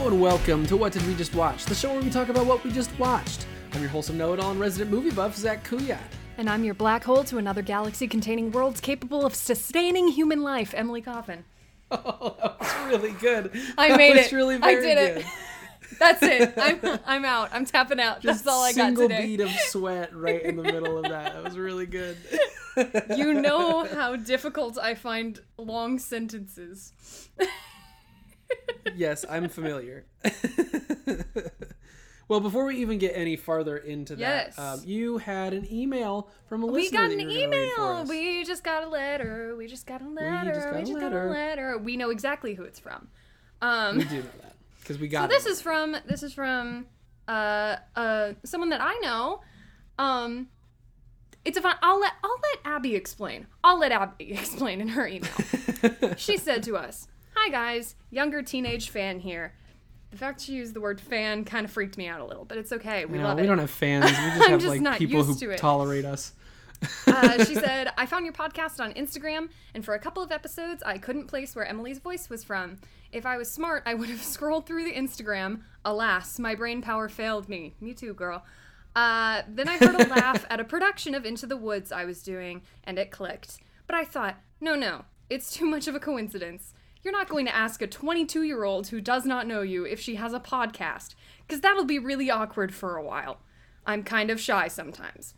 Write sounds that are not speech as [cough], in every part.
Hello and welcome to What Did We Just Watch, the show where we talk about what we just watched. I'm your wholesome know-it-all and resident movie buff, Zach Kuyat. And I'm your black hole to another galaxy containing worlds capable of sustaining human life, Emily Coffin. [laughs] Oh, that was really good. I That made was it. really I very did it. good. [laughs] That's it. I'm I'm out. I'm tapping out. Just That's all I got today. single bead of sweat right in the middle of that. That was really good. You know [laughs] how difficult I find long sentences. Yes, I'm familiar. [laughs] well, before we even get any farther into that, um, you had an email from a We got an you were gonna read for email. We just got a letter. We just got a letter. just got a we just got a letter. We know exactly who it's from. Um, We do know that because we got. so this it. is from this is from uh uh someone that I know. Um, it's a fun. I'll let I'll let Abby explain. I'll let Abby [laughs] explain in her email. [laughs] she said to us, "Hi guys, younger teenage fan here." The fact she used the word fan kind of freaked me out a little, but it's okay. We No, love we it. We don't have fans. We [laughs] just have just like people who used to it. tolerate us. uh, she [laughs] said, I found your podcast on Instagram, and for a couple of episodes, I couldn't place where Emily's voice was from. If I was smart, I would have [laughs] scrolled through the Instagram. Alas, my brain power failed me. Me too, girl. Uh, then I heard a laugh at a production of Into the Woods I was doing, and it clicked. But I thought, no, no, it's too much of a coincidence. You're not going to ask a 22 year old who does not know you if she has a podcast, because that'll be really awkward for a while. I'm kind of shy sometimes.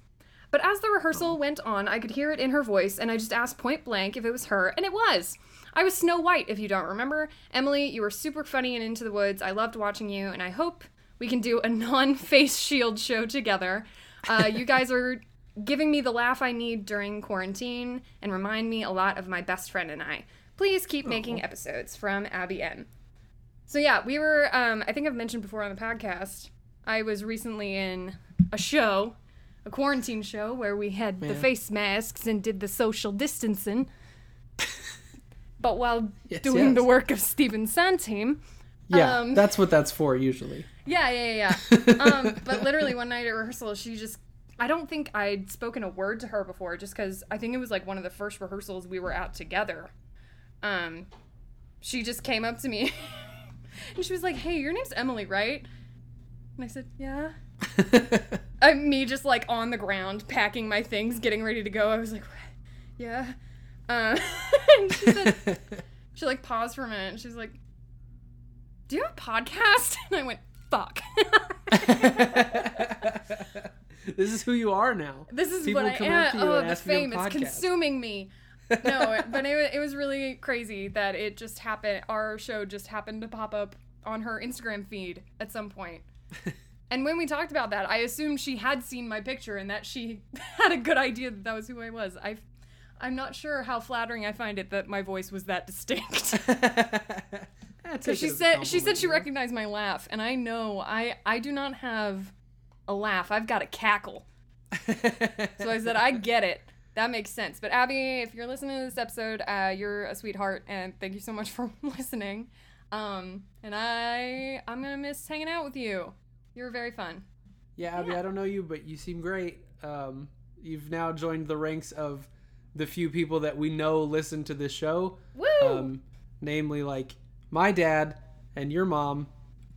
But as the rehearsal went on, I could hear it in her voice, and I just asked point blank if it was her, and it was. I was Snow White, if you don't remember. Emily, you were super funny in Into the Woods. I loved watching you, and I hope we can do a non face shield show together. Uh, [laughs] you guys are giving me the laugh I need during quarantine and remind me a lot of my best friend and I. Please keep making episodes from Abby N. So yeah, we were. Um, I think I've mentioned before on the podcast. I was recently in a show, a quarantine show where we had the face masks and did the social distancing. [laughs] but while Yes, doing the work of Stephen Sondheim, Yeah, Um, that's what that's for usually. yeah, yeah, yeah. yeah. [laughs] um, but literally one night at rehearsal, she just. I don't think I'd spoken a word to her before, just because I think it was like one of the first rehearsals we were at together. Um, she just came up to me [laughs] and she was like, "Hey, your name's Emily, right?" And I said, "Yeah." [laughs] Uh, me just like on the ground, packing my things, getting ready to go. I was like, "Yeah." Uh, [laughs] and she said, she like paused for a minute and she's like, Do you have a podcast? And I went, Fuck. this is who you are now. this is People what I am. Oh, the ask you to fame is consuming me. No, but it, it was really crazy that it just happened. Our show just happened to pop up on her Instagram feed at some point. [laughs] And when we talked about that, I assumed she had seen my picture and that she [laughs] had a good idea that that was who I was. I, I'm not sure how flattering I find it that my voice was that distinct. [laughs] so she said she said she recognized my laugh, and I know I I do not have a laugh. I've got a cackle. So I said I get it. That makes sense. But Abby, if you're listening to this episode, uh, you're a sweetheart, and thank you so much [laughs] for listening. Um, and I I'm gonna miss hanging out with you. You were very fun. Yeah, Abby, Yeah. I don't know you, but you seem great. Um, you've now joined the ranks of the few people that we know listen to this show. Woo! Um, namely, like my dad and your mom,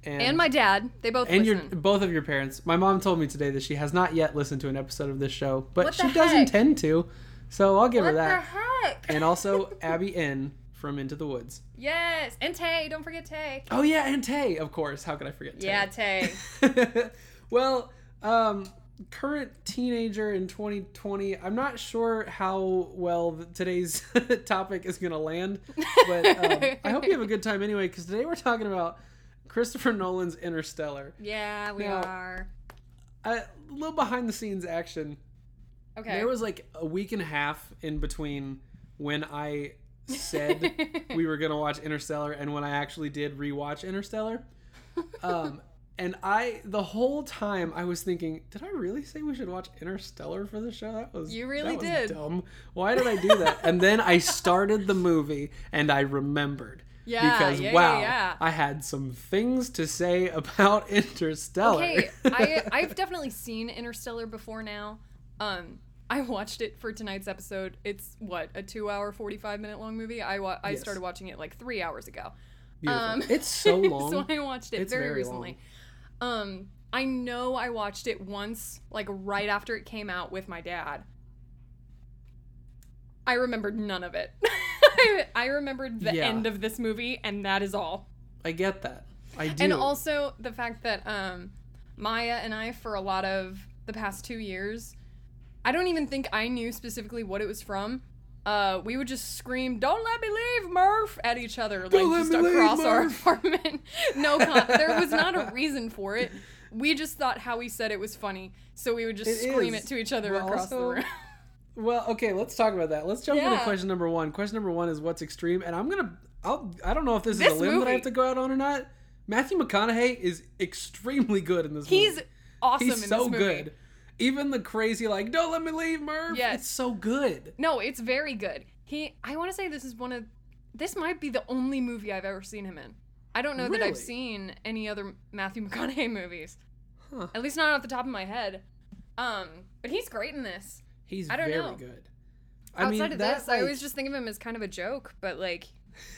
and, and my dad, they both and your listen. both of your parents. My mom told me today that she has not yet listened to an episode of this show, but she the does intend to. So I'll give her what the that. heck? and also Abby N from Into the Woods. yes, and Tay. Don't forget Tay. Oh yeah, and Tay, of course. How could I forget? Tay? Yeah, Tay. [laughs] well, um, current teenager in 2020. I'm not sure how well today's [laughs] topic is gonna land, but um, I hope you have a good time anyway. Because today we're talking about Christopher Nolan's Interstellar. Yeah, we Now- are. A little behind the scenes action. Okay. There was like a week and a half in between when I said we were gonna watch Interstellar and when I actually did rewatch Interstellar. [laughs] Um, and I the whole time I was thinking, did I really say we should watch Interstellar for the show? That was You really did. dumb. Why did I do that? and then I started the movie and I remembered. Yeah, because yeah, wow, yeah. I had some things to say [laughs] about Interstellar. Okay, I [laughs] I've definitely seen Interstellar before now. Um, I watched it for tonight's episode. It's what a two-hour, forty-five minute long movie. I wa- I Yes. started watching it like three hours ago. Beautiful. Um, it's [laughs] so long. so I watched it It's very, very recently. Um, I know I watched it once, like right after it came out with my dad. I remembered none of it. I, [laughs] I remembered the Yeah. end of this movie, and that is all. I get that. I do. And also the fact that um, Maya and I, for a lot of the past two years, I don't even think I knew specifically what it was from. Uh, we would just scream, "Don't let me leave, Murph!" at each other, like Don't let just me leave, across our apartment. [laughs] no, con- [laughs] there was not a reason for it. We just thought how he said it was funny, so we would just It scream is, it to each other but across the room. Well, okay, let's talk about that. Let's jump into question number one. Question number one is what's extreme, and I'm gonna. I'll. I don't know if this, is a limb that I have to go out on or not. Matthew McConaughey is extremely good in this movie. He's movie. awesome He's in so this movie. good. Even the crazy like, don't let me leave, Murph. Yes. It's so good. No, it's very good. He I want to say this is one of this might be the only movie I've ever seen him in. I don't know that I've seen any other Matthew [laughs] McConaughey movies. Huh. At least not off the top of my head. Um, but he's great in this. He's I don't very know. good. Outside of that, this, I always just think of him as kind of a joke, but like [laughs]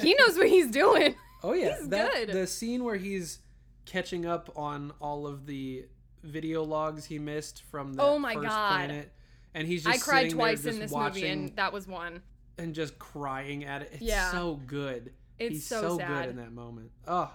he knows what he's doing. Oh yeah, He's that, good. The scene where he's catching up on all of the video logs he missed from the Oh my first God. planet, and he's just I cried twice in this movie, and that was one. and just crying at it. It's Yeah. so good. It's he's so so, good in that moment. Oh,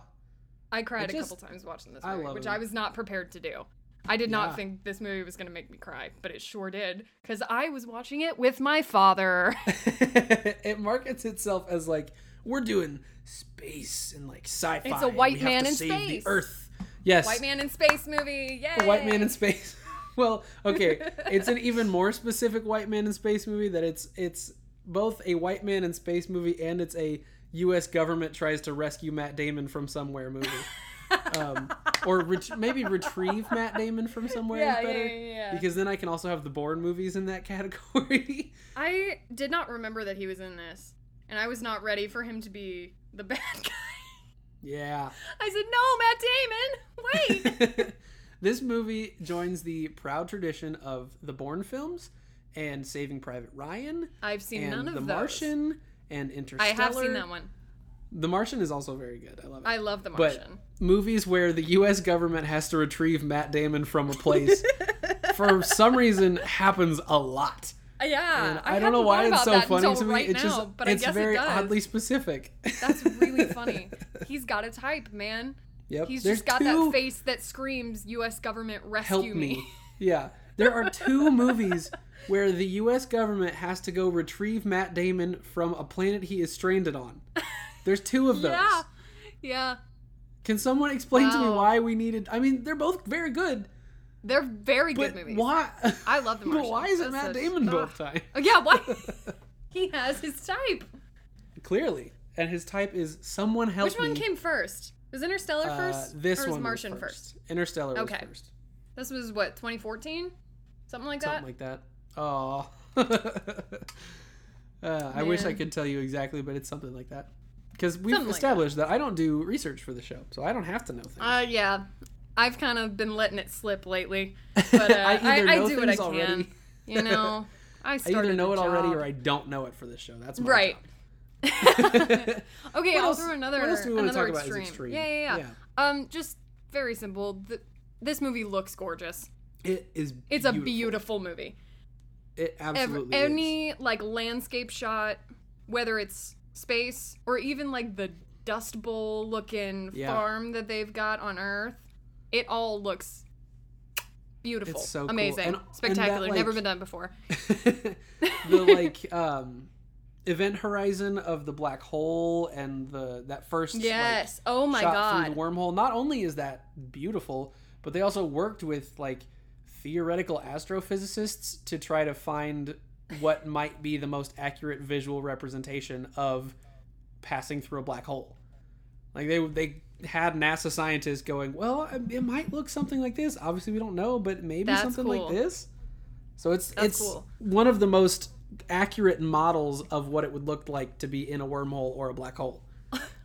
I cried It a couple times watching this I movie, love which. I was not prepared to do. I did not think this movie was going to make me cry, but it sure did because I was watching it with my father. [laughs] it markets itself as like we're doing space and like sci-fi. It's a white man in save space. The Earth. Yes. White man in space movie. Yay! White man in space. [laughs] well, okay, it's an [laughs] even more specific white man in space movie that it's it's both a white man in space movie and it's a U.S. government tries to rescue Matt Damon from somewhere movie. Um, or ret- maybe retrieve Matt Damon from somewhere Yeah, is better yeah, yeah, yeah. because then I can also have the Bourne movies in that [laughs] category. I did not remember that he was in this, and I was not ready for him to be the [laughs] bad guy. yeah. I said, "No, Matt Damon, wait." [laughs] this movie joins the proud tradition of the Bourne films and Saving Private Ryan I've seen none of The those. Martian and Interstellar. I have seen that one. The Martian is also very good. I love it. I love The but Martian. movies where the U.S. government has to retrieve Matt Damon from a place [laughs] for some reason happens a lot. Uh, yeah, And I, I, don't know why it's so funny to me. right it's now, just but I it's very it oddly specific. That's really [laughs] funny. He's got a type, man. Yep. He's There's just got that face that screams U.S. government rescue help me. [laughs] Yeah. There are two movies where the US government has to go retrieve Matt Damon from a planet he is stranded on. There's two of those. Yeah, yeah. Can someone explain to me why we needed I mean, they're both very good, They're very good movies. why I love The [laughs] But why is it Matt Damon Ugh. both times? [laughs] Oh, yeah, why? [laughs] he has his type. Clearly. And his type is someone help Which one me. came first? Was Interstellar Uh, first? this or was one Martian was first? first. Interstellar was Okay. first. This was what 2014, something like that. Something like that. Oh. uh, I wish I could tell you exactly, but it's something like that. Because we've Something like established that. I don't do research for the show, so I don't have to know things. uh, yeah, I've kind of been letting it slip lately, [laughs] but uh, I I, I, do what I can. already. You know, [laughs] I I either know it already or I don't know it for this show. That's my Right. job. [laughs] okay, What I'll else- throw another what else do we wanna another talk about as extreme. extreme? Yeah, yeah, yeah, Yeah. Um, just very simple. Th- this movie looks gorgeous. It is. It's a beautiful movie. It absolutely is. any like landscape shot, whether it's space or even like the Dust Bowl looking Yeah. farm that they've got on Earth, it all looks beautiful, It's so cool. amazing, And- and that, spectacular. Never been done before. [laughs] [laughs] the like um event horizon of the black hole and the that first like, Yes. oh my god. through the wormhole. Not only is that beautiful, but they also worked with like theoretical astrophysicists to try to find what might be the most accurate visual representation of passing through a black hole. Like they they had NASA scientists going, well, it might look something like this. Obviously, we don't know, but maybe That's something cool. like this. So it's That's it's cool. one of the most accurate models of what it would look like to be in a wormhole or a black hole.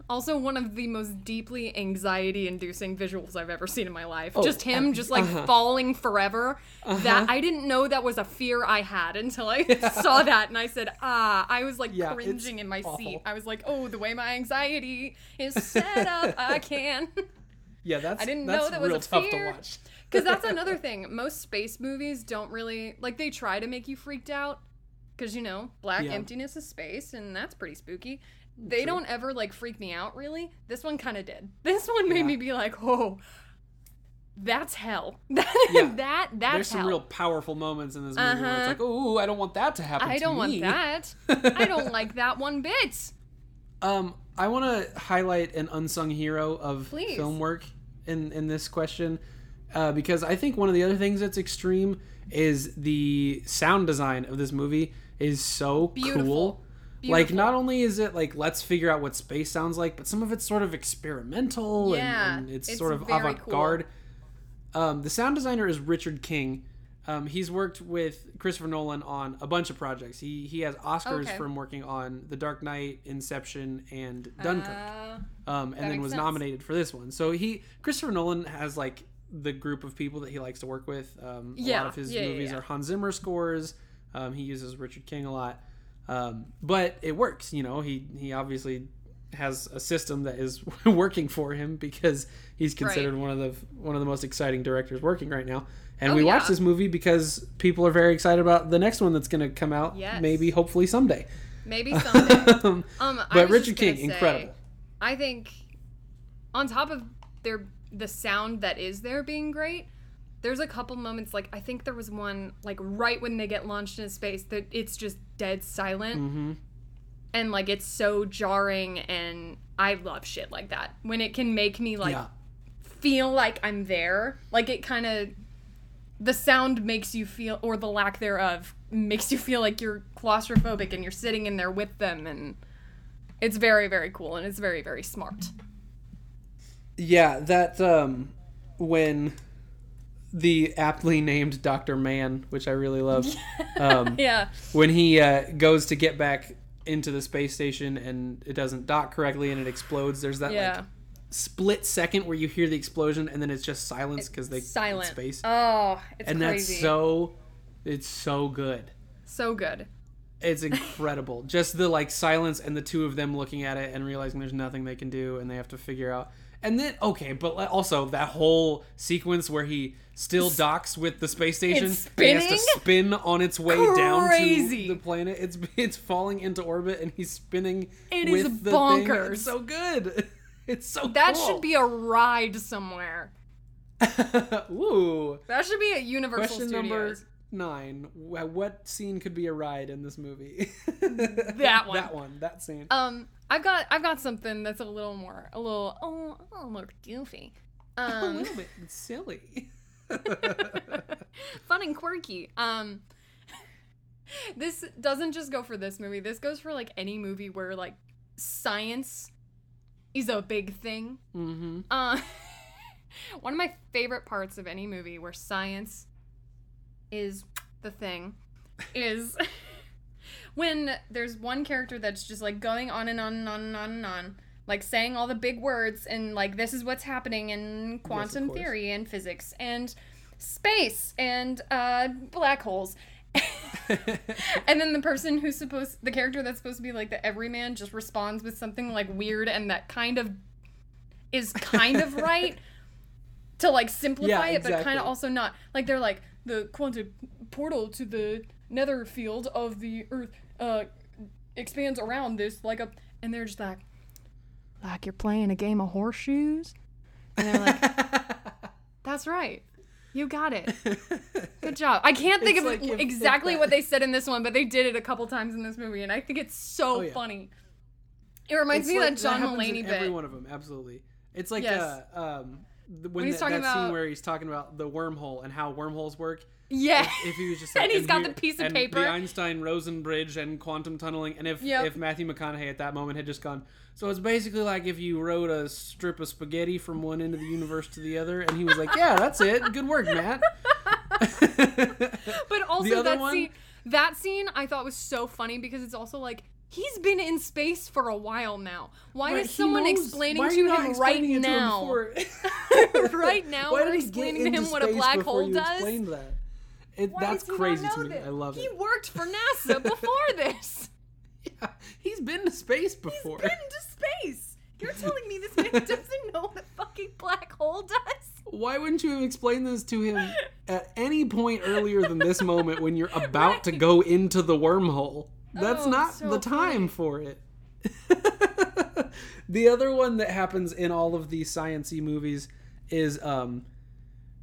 Also, one of the most deeply anxiety-inducing visuals I've ever seen in my life. Oh, just him, uh, just like uh-huh. falling forever. That I didn't know that was a fear I had until I [laughs] saw that, and I said, "Ah!" I was like Yeah, cringing in my awful. seat. I was like, "Oh, the way my anxiety is set up, I [laughs] can." Yeah, that's I didn't that's know that was real a tough to fear. watch. Because that's [laughs] another thing. Most space movies don't really like they try to make you freaked out. Because you know, black Yeah. emptiness is space, and that's pretty spooky. They True. don't ever like freak me out really. This one kind of did. [laughs] This one made Yeah. me be like, oh, that's hell. [laughs] That Yeah. [laughs] that that's There's some hell. real powerful moments in this movie where it's Uh-huh. like, oh, I don't want that to happen. I to don't want that. I don't like that one bit. Um, I want to highlight an unsung hero of Please. film work in in this question, uh, because I think one of the other things that's extreme is the sound design of this movie is so Beautiful. cool. Like, not only is it like let's figure out what space sounds like, but some of it's sort of experimental Yeah, and, and it's, it's sort of avant-garde. Um, the sound designer is Richard King. Um, he's worked with Christopher Nolan on a bunch of projects. He he has Oscars Okay. from working on The Dark Knight, Inception, and Dunkirk. Uh, um, and then was sense. nominated for this one. So he Christopher Nolan has like the group of people that he likes to work with. Um, a Yeah, lot of his yeah, yeah, movies yeah. are Hans Zimmer scores. Um, he uses Richard King a lot, um, but it works. You know, he he obviously has a system that is [laughs] working for him because he's considered Right. one of the one of the most exciting directors working right now. And Oh, we watched yeah. this movie because people are very excited about the next one that's going to come out. Yes. Maybe, hopefully, someday. maybe [laughs] someday. Um, Um, but Richard King, say, incredible. I think on top of their the sound that is there being great, there's a couple moments like I think there was one like right when they get launched into space that it's just dead silent hmm and like it's so jarring and I love shit like that when it can make me like yeah. feel like I'm there. Like it kind of the sound makes you feel or the lack thereof makes you feel like you're claustrophobic and you're sitting in there with them and it's very very cool and it's very very smart. Yeah, that um when the aptly named Dr. Mann, which I really love, [laughs] um, Yeah. when he uh, goes to get back into the space station and it doesn't dock correctly and it explodes, there's that Yeah. like split second where you hear the explosion and then it's just silence because they Silent. space, Oh, it's and crazy. that's so it's so good. so good. It's incredible. [laughs] Just the like silence and the two of them looking at it and realizing there's nothing they can do and they have to figure out. And then okay, but also that whole sequence where he still docks with the space station It's and he has to spinning? spin on its way down to the planet. It's [laughs] it's falling into orbit and he's spinning It with is the bonkers. It's so good. [laughs] It's so That cool. should be a ride somewhere. [laughs] Ooh. That should be at Universal Question number Studios. Nine. What scene could be a ride in this movie? [laughs] That one. that one. That scene. Um, I've got I've got something that's a little more a little oh, a little more goofy. [laughs] a Um, little bit silly. [laughs] fun and quirky. Um, this doesn't just go for this movie. This goes for like any movie where like science is a big thing. mm-hmm. Uh, one of my favorite parts of any movie where science is the thing is [laughs] when there's one character that's just like going on and on and on and on and on, like saying all the big words and like this is what's happening in quantum course. theory and physics and space and uh, black holes. [laughs] and then the person who's supposed the character that's supposed to be like the everyman just responds with something like weird and that kind of is kind of [laughs] right to like simplify Yeah, it but kind of also not like they're like the quantum portal to the nether field of the earth uh expands around this like a and they're just like like you're playing a game of horseshoes and they're like [laughs] that's right you got it [laughs] Good job. I can't think It's of like exactly what they said in this one, but they did it a couple times in this movie, and I think it's so Oh, yeah. funny. It reminds It's me like- of that John happens Mulaney bit. Every one of them, absolutely. It's like Yes. uh, um, the, when, he's that, talking that scene where he's talking about the wormhole and how wormholes work. Yeah. If he was just [laughs] like, And he's got here- the piece of and paper. the Einstein Rosen bridge and quantum tunneling, and if Yep. if Matthew McConaughey at that moment had just gone, so it's basically like if you rode a strip of spaghetti from one end of the universe to the other, and he was like, yeah, that's it, good work, Matt. [laughs] But [laughs] also that one- scene, that scene I thought was so funny because it's also like He's been in space for a while now. Why Right, is someone knows- explaining to him right explaining it to him now? [laughs] [laughs] right now, Why we're did he get explaining to him what a black hole does. that? It, that's does he not crazy to me. this? I love it. He worked for [laughs] NASA before this. Yeah, he's been to space before. He's been to space. You're telling me this man doesn't know what a fucking black hole does? Why wouldn't you have explained this to him at any point earlier than this moment when you're about to go into the wormhole? That's Oh, not so the time funny. for it. [laughs] the other one that happens in all of these sciency movies is um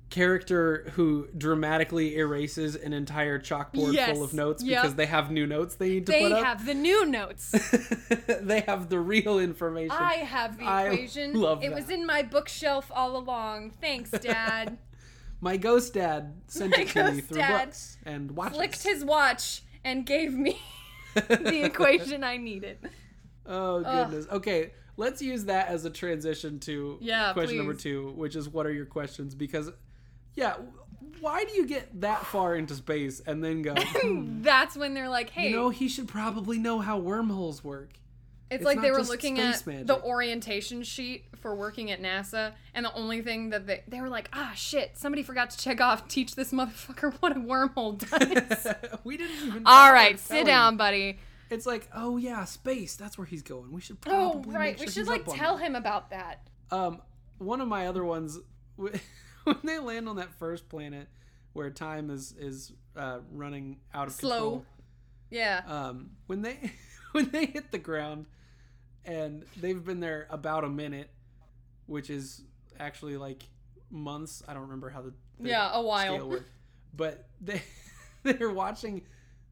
character who dramatically erases an entire chalkboard Yes, full of notes yep. because they have new notes they need to They put up. They have the new notes. [laughs] they have the real information. I have the I equation. love it that. was in my bookshelf all along. Thanks, [laughs] Dad. My ghost dad sent My it to me through dad books and watches. Flicked his watch and gave me [laughs] the equation I needed. Oh goodness. Okay, let's use that as a transition to Yeah, question number two, which is what are your questions? Because, yeah, why do you get that far into space and then go? "Hmm, [laughs] That's when they're like, hey, you know, he should probably know how wormholes work. It's, It's like they were looking at magic. the orientation sheet for working at NASA, and the only thing that they they were like, ah, shit, somebody forgot to check off teach this motherfucker [laughs] what a wormhole does. [laughs] we didn't even. All right, sit down, buddy. It's like, oh yeah, space. That's where he's going. We should Oh, probably. right, make we should like tell him about that. Um, one of my other ones, [laughs] when they land on that first planet where time is is uh, running out of Slow. control. Yeah, Um, when they when they hit the ground, and they've been there about a minute, which is actually like months. I don't remember how the, the yeah, a while. but they [laughs] they're watching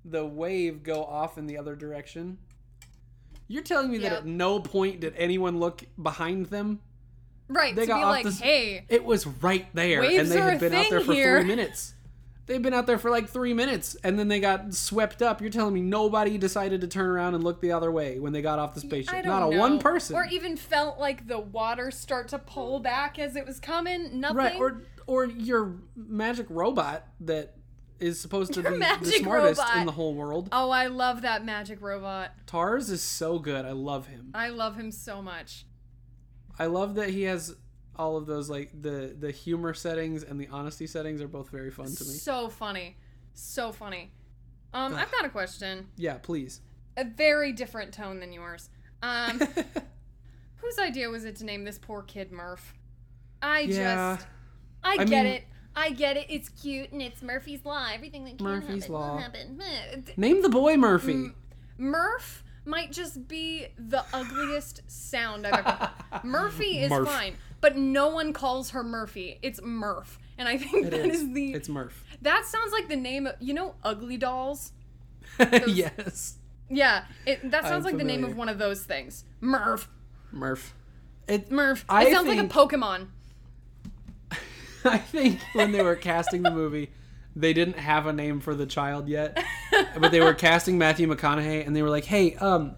the wave go off in the other direction. You're telling me that at no point did anyone look behind them? Right, They to got be off like, this- hey, It was right there, and they had been out there for here. three minutes. They've been out there for like three minutes, and then they got swept up. You're telling me nobody decided to turn around and look the other way when they got off the spaceship? Not a know. one person. Or even felt like the water start to pull back as it was coming. Nothing. right? Or or your magic robot that is supposed to Your be the smartest robot. in the whole world. oh, I love that magic robot. Tars is so good. I love him. I love him so much. I love that he has all of those like the the humor settings and the honesty settings are both very fun to me. So funny. So funny. Um, I've got a question. [sighs] Yeah, please. A very different tone than yours. Um, [laughs] whose idea was it to name this poor kid Murph? I yeah. just, I, I get mean- it. I get it. It's cute and it's Murphy's Law. Everything that can Murphy's happen Law. will happen. [laughs] Name the boy Murphy. Mm, Murph might just be the ugliest sound I've ever. [laughs] Murphy is Murph. fine, but no one calls her Murphy. It's Murph, and I think It that is. is the. It's Murph. That sounds like the name of you know Ugly Dolls. [laughs] yes. Yeah, it, that sounds I'm like the name of one of those things. Murph. Murph. It Murph. I it sounds like a Pokemon. [laughs] I think when they were casting the movie, they didn't have a name for the child yet. [laughs] but they were casting Matthew McConaughey and they were like, "Hey, um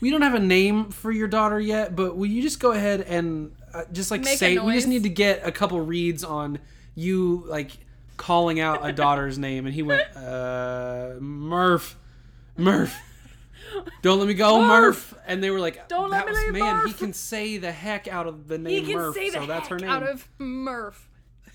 we don't have a name for your daughter yet, but will you just go ahead and uh, just like Make say we just need to get a couple reads on you like calling out a daughter's [laughs] name." And he went, "Uh Murph. Murph." Don't let me go, Murph. Murph. And they were like, Don't let me was, man, he can say the heck out of the He name can Murph, say the so that's her name. out of Murph.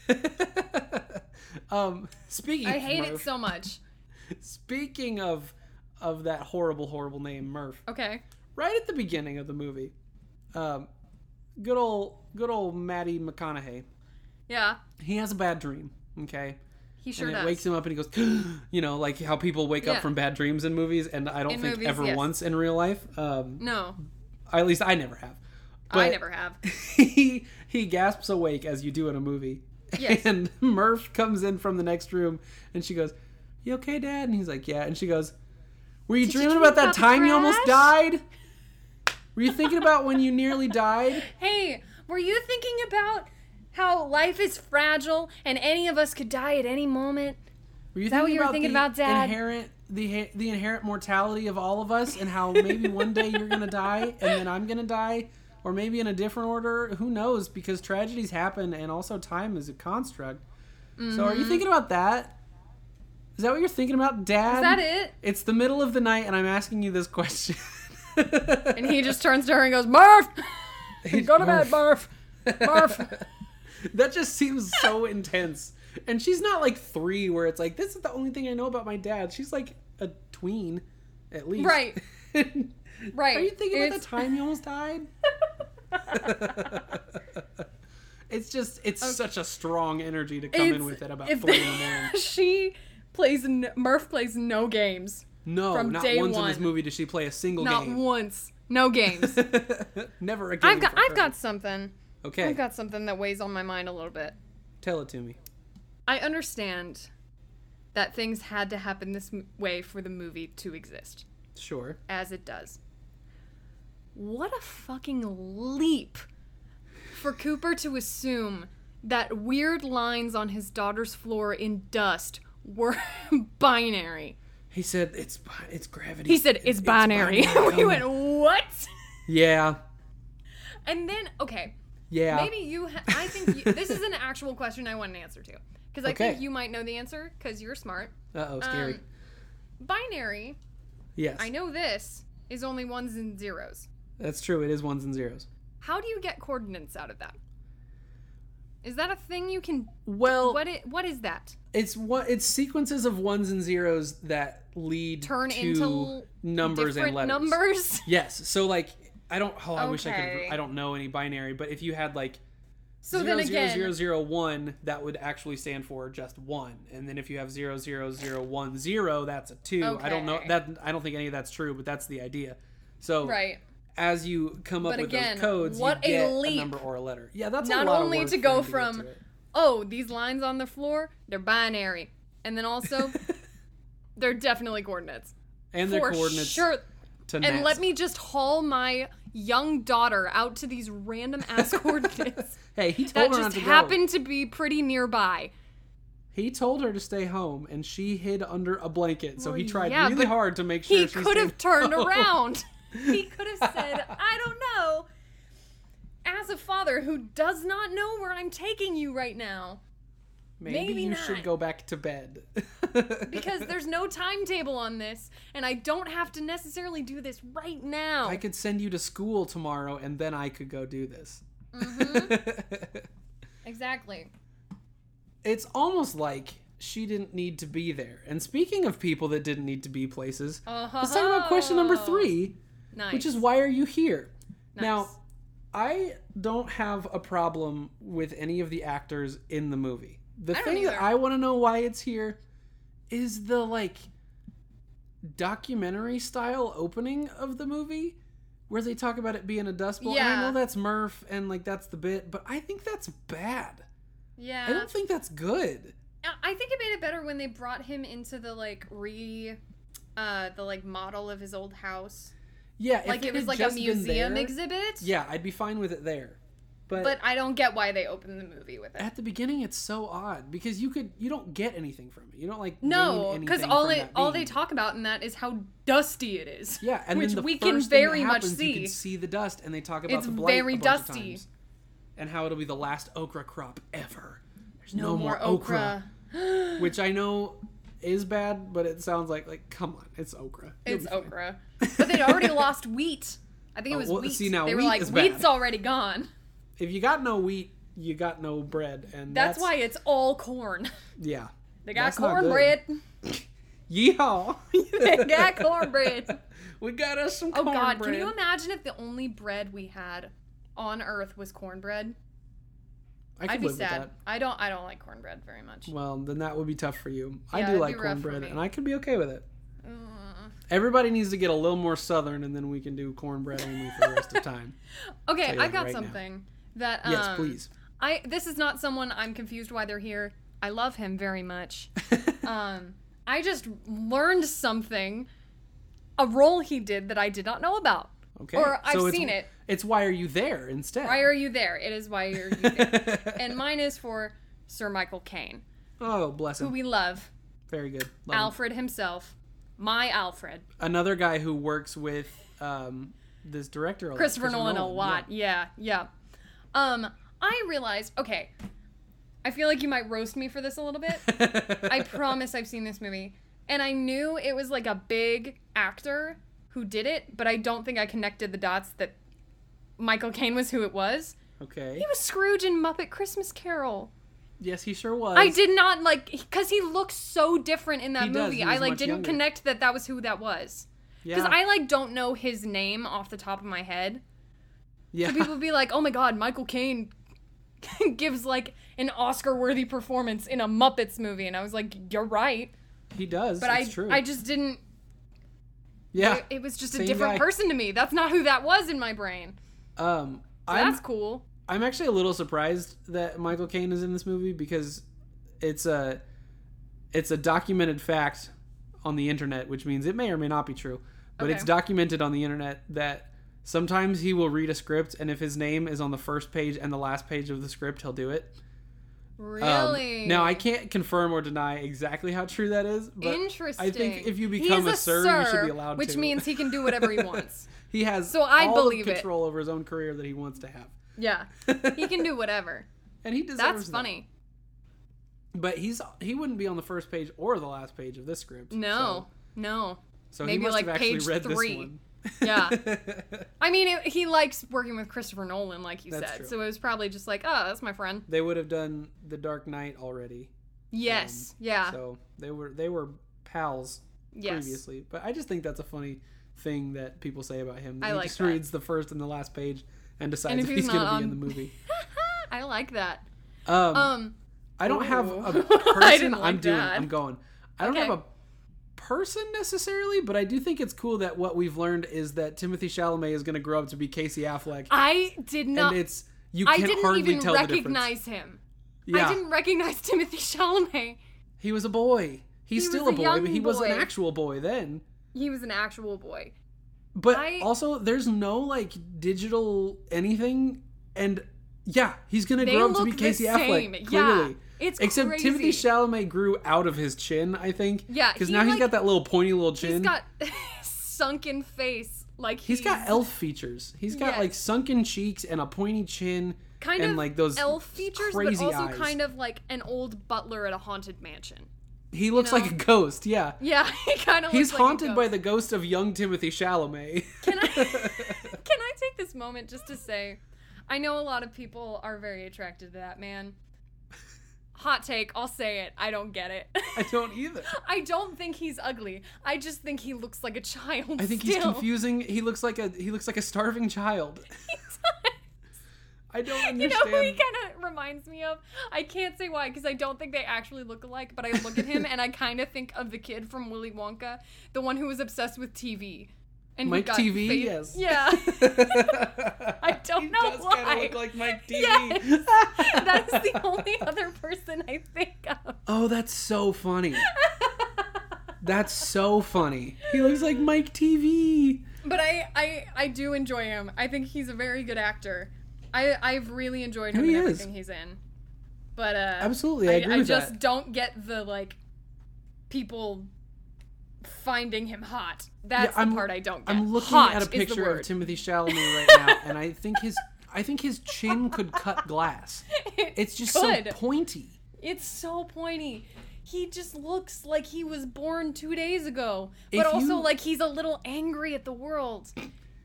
[laughs] um, speaking I hate it so much. [laughs] speaking of of that horrible, horrible name, Murph. Okay. Right at the beginning of the movie, um, good old, good old Matty McConaughey. Yeah, He has a bad dream. Okay, he sure and it does. wakes him up, and he goes, [gasps] you know, like how people wake Yeah. up from bad dreams in movies, and I don't In think movies, ever yes. once in real life. Um, no, at least I never have. I never have. [laughs] he he gasps awake as you do in a movie. Yes. [laughs] And Murph comes in from the next room and she goes, You okay, Dad? And he's like, Yeah. And she goes, Were you Did you dreaming dream about that about time you almost died? Were you thinking about when you nearly died? [laughs] Hey, were you thinking about how life is fragile and any of us could die at any moment? Were you that what thinking you were about thinking the about, Dad? inherent the the inherent mortality of all of us and how maybe one day you're gonna die and then I'm gonna die or maybe in a different order? Who knows? Because tragedies happen and also time is a construct. So are you Mm-hmm. thinking about that? Is that what you're thinking about, Dad? Is that it? It's the middle of the night, and I'm asking you this question. [laughs] And he just turns to her and goes, Murph! [laughs] Go to bed, Murph! Murph! [laughs] that just seems so intense. And she's not like three, where it's like, this is the only thing I know about my dad. She's like a tween, at least. Right. [laughs] Right. Are you thinking about the time you almost died? it's just, it's such a strong energy to come in with it about three in the morning. she plays, n- Murph plays no games. No, from not once in this movie does she play a single Not game. Not once. No games. [laughs] Never a game. I've got, I've got something. Okay, I've got something that weighs on my mind a little bit. tell it to me. I understand that things had to happen this way for the movie to exist, Sure. as it does. What a fucking leap for Cooper to assume that weird lines on his daughter's floor in dust were [laughs] binary. He said it's it's gravity. He said it's [laughs] binary. we went, what? Yeah, And then, okay, yeah. maybe you. Ha- I think you, this is an actual question I want an answer to because I think you might know the answer because you're smart. Uh oh, scary. Um, binary, yes, I know this is only ones and zeros. that's true. It is ones and zeros. How do you get coordinates out of that? Is that a thing you can? Well, What it? What is that? it's what it's sequences of ones and zeros that lead Turn to into numbers and letters. numbers. [laughs] Yes. So like, I don't. Oh, I wish I could. I don't know any binary, but if you had like So zero then zero again, zero zero one, that would actually stand for just one. And then if you have zero zero zero one zero, that's a two. I don't know that. I don't think any of that's true, but that's the idea. So right? As you come up But with again, those codes, what a you get a, leap. number or a letter. Yeah, that's Not a lot only to go from- to. Oh, these lines on the floor, they're binary, and then also [laughs] they're definitely coordinates. and their coordinates sure. to And let me just haul my young daughter out to these random ass [laughs] coordinates Hey, he told that her just to go. happen to be pretty nearby. He told her to stay home, and she hid under a blanket. So he tried yeah, really hard to make sure He she could have turned [laughs] home. around. He could have said, I don't know. As a father who does not know where I'm taking you right now, Maybe, Maybe you not. should go back to bed. [laughs] because there's no timetable on this, and I don't have to necessarily do this right now. I could send you to school tomorrow, and then I could go do this. Mm-hmm. [laughs] Exactly. it's almost like she didn't need to be there. And speaking of people that didn't need to be places, Uh-huh. let's talk about question number three, Nice. which is why are you here? Now, I don't have a problem with any of the actors in the movie. The thing that. I want to know why it's here is the like documentary style opening of the movie where they talk about it being a dust bowl. And I know that's Murph and like that's the bit, but I think that's bad. yeah. I don't think that's good. I- I think it made it better when they brought him into the like re uh the like model of his old house. Yeah, if Like it was like a museum there- exhibit. Yeah, I'd be fine with it there. But, But I don't get why they opened the movie with it. at the beginning, it's so odd because you could you don't get anything from it. You don't like No, because all they all they talk about in that is how dusty it is. Yeah, and which we can very much happens, You see. can see the dust, and they talk about It's the blight very a bunch of dusty. and how it'll be the last okra crop ever. There's no, no, more okra, okra. which I know is bad, but it sounds like like come on, it's okra. You'll it's okra. But they'd already lost wheat. I think it Oh, was well, wheat. see, now they were wheat like, is bad. wheat's already gone. If you got no wheat, you got no bread, and That's, that's, why it's all corn. Yeah. They got That's not good. cornbread. Yeehaw! [laughs] they got cornbread. [laughs] we got us some Oh. God, can you imagine if the only bread we had on Earth was cornbread? I could I'd be live sad. I don't. I don't like cornbread very much. Well, then that would be tough for you. I do like cornbread, and I could be okay with it. Everybody needs to get a little more southern, and then we can do cornbread only for the rest of time. [laughs] Okay, I've got right now. something that. Um, Yes, please. I this is not someone I'm confused why they're here. I love him very much. [laughs] um, I just learned something, a role he did that I did not know about. okay. or I've so seen it. It's why are you there instead? Why are you there? It is why you're you there. [laughs] and mine is for Sir Michael Caine, oh, bless him. who we love, Very good. Love him. Alfred himself, my Alfred, Another guy who works with um, this director Christopher, Nolan, a lot. yeah. Yeah, yeah. Um, I realized. Okay, I feel like you might roast me for this a little bit. [laughs] I promise I've seen this movie. And I knew it was like a big actor who did it, but I don't think I connected the dots that Michael Caine was who it was. Okay. He was Scrooge in Muppet Christmas Carol. Yes, he sure was. I did not like because he looks so different in that He movie. I like didn't younger. connect that that was who that was. Yeah. Because I like don't know his name off the top of my head. yeah. So people would be like, "Oh my God, Michael Caine [laughs] gives like an Oscar-worthy performance in a Muppets movie," and I was like, "You're right," he does. but I true. I just didn't. yeah. It, it was just a different guy. person to me. That's not who that was in my brain. Um, So that's cool. I'm actually a little surprised that Michael Caine is in this movie because it's a it's a documented fact on the internet, which means it may or may not be true, but Okay. it's documented on the internet that sometimes he will read a script and if his name is on the first page and the last page of the script, he'll do it. Um, Really? now I can't confirm or deny exactly how true that is, but Interesting. I think if you become He's a sir, you should be allowed which to. means he can do whatever he [laughs] wants. he has So I all believe the it. control over his own career that he wants to have. Yeah, he can do whatever. [laughs] and he deserves That's that. funny. But he's he wouldn't be on the first page or the last page of this script. No, no. So, so Maybe, he must like, have actually page read three. this one. [laughs] Yeah. [laughs] I mean, it, he likes working with Christopher Nolan, like you That's said. true. So it was probably just like, oh, that's my friend. they would have done The Dark Knight already. Yes. Um, yeah. So they were they were pals yes. previously. But I just think that's a funny thing that people say about him. I he like just that. reads the first and the last page and decides And if, if he's, he's going not to be in the movie. [laughs] I like that. Um, Um. I don't have a [laughs] person. I'm doing. I'm going. I don't Okay. have a person necessarily, but I do think it's cool that what we've learned is that Timothy Chalamet is going to grow up to be Casey Affleck, I did not. and it's you I didn't hardly even tell the recognize him. Yeah, I didn't recognize [laughs] Timothy Chalamet. he was a boy. He's He still a boy, but he was an actual boy then. He was an actual boy. But I- also, there's no like digital anything, and yeah, he's gonna grow up to be Casey same. Affleck. Yeah. Clearly, It's except crazy. Timothy Chalamet grew out of his chin. I think. Yeah, because he, now he's like- got that little pointy little chin. He's got [laughs] sunken face. Like He's got elf features. He's got Yes. like sunken cheeks and a pointy chin, kind and of like those elf features, but also eyes. kind of like an old butler at a haunted mansion. He looks know? like a ghost. Yeah, Yeah, [laughs] he kind of. he's looks like a haunted by the ghost of young Timothy Chalamet. Can I? [laughs] Can I take this moment just to say, I know a lot of people are very attracted to that man. Hot take, I'll say it. I don't get it. I don't either. [laughs] I don't think he's ugly. I just think he looks like a child. I think he's confusing. He looks like a he looks like a starving child. I don't understand. [laughs] You know who he kind of reminds me of? I can't say why because I don't think they actually look alike, but I look at him [laughs] and I kind of think of the kid from Willy Wonka, the one who was obsessed with TV. And Mike he TV, yes. Yeah. [laughs] I don't know does why. Kinda look like Mike TV. Yes. that is the only other person I think of. Oh, that's so funny. That's so funny. He looks like Mike TV. But I, I, I do enjoy him. I think he's a very good actor. I, I've really enjoyed him in everything he's in. But uh, Absolutely, I agree with just that. don't get the like people finding him hot. That's I'm- the part I don't get. I'm looking hot at a picture of. Timothy Chalamet [laughs] right now, and I think his I think his chin could cut glass. [laughs] It It's just could. so pointy. It's so pointy. He just looks like he was born two days ago, If but also you- like he's a little angry at the world.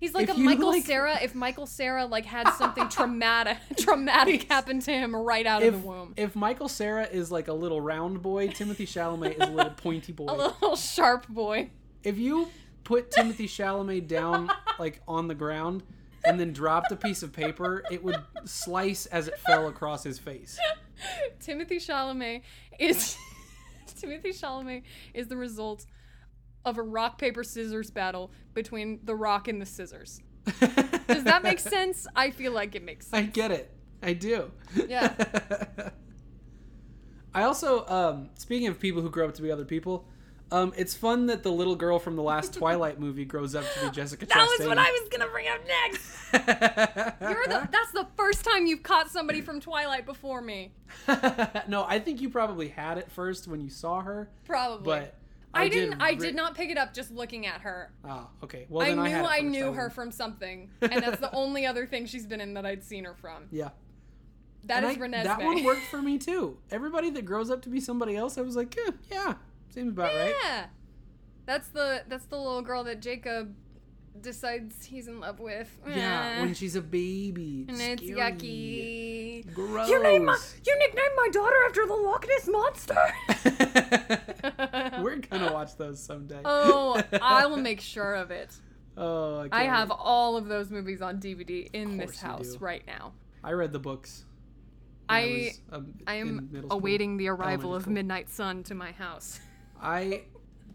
He's like If a Michael like- Sarah. If Michael Cera like had something [laughs] traumatic traumatic happen to him right out If of the womb, if Michael Cera is like a little round boy, Timothy Chalamet is a little [laughs] pointy boy. a little sharp boy. If you put Timothy Chalamet down like on the ground and then dropped a piece of paper, it would slice as it fell across his face. [laughs] Timothy Chalamet is Timothy Chalamet is the result of a rock paper scissors battle between the rock and the scissors. [laughs] Does that make sense? I feel like it makes sense. I get it. I do. Yeah. [laughs] I also, um, speaking of people who grow up to be other people, um, it's fun that the little girl from the last [laughs] Twilight movie grows up to be Jessica That Chastain. was what I was gonna bring up next. You're the, that's the first time you've caught somebody from Twilight before me. no, I think you probably had it first when you saw her, Probably. but I, did didn't. I did not pick it up just looking at her. Oh, okay. Well, I knew I, I, knew her from something, [laughs] and that's the only other thing she's been in that I'd seen her from. Yeah. That And is I- Renesmee. That one [laughs] worked for me too. Everybody that grows up to be somebody else, I was like, yeah, yeah seems about right. Yeah. That's the that's the little girl that Jacob decides he's in love with. Yeah, Eh. when she's a baby. and it's yucky. Gross. You named my you nicknamed my daughter after the Loch Ness monster. We're gonna watch those someday. oh, I will [laughs] make sure of it. Oh, I, I have all of those movies on DVD in this house right now. I read the books. when I was, um, I am awaiting the arrival of. Midnight Sun to my house. I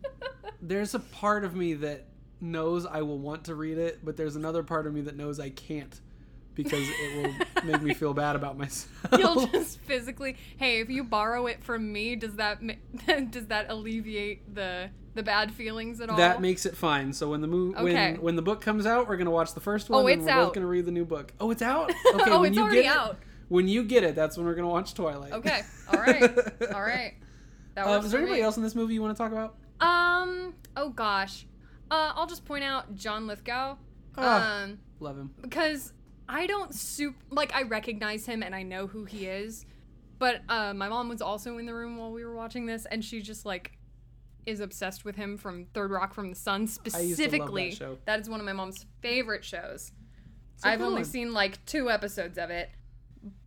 [laughs] there's a part of me that knows I will want to read it, but there's another part of me that knows I can't because it will make me feel bad about myself. [laughs] You'll just physically. Hey, if you borrow it from me, does that [laughs] does that alleviate the the bad feelings at all? that makes it fine. So when the movie Okay. when when the book comes out, we're gonna watch the first one. Oh, and it's we're out. both gonna read the new book. Oh, it's out. [laughs] Okay, oh, when it's you already get it- out. when you get it, that's when we're gonna watch Twilight. Okay. All right. All right. That Um, is there anybody me. else in this movie you want to talk about? Um. Oh gosh. Uh, I'll just point out John Lithgow. Ah. Um, Love him. because I don't soup like I recognize him and I know who he is, but uh, my mom was also in the room while we were watching this, and she just like is obsessed with him from Third Rock from the Sun love that specifically. show. that is one of my mom's favorite shows. A I've only seen like two episodes of it,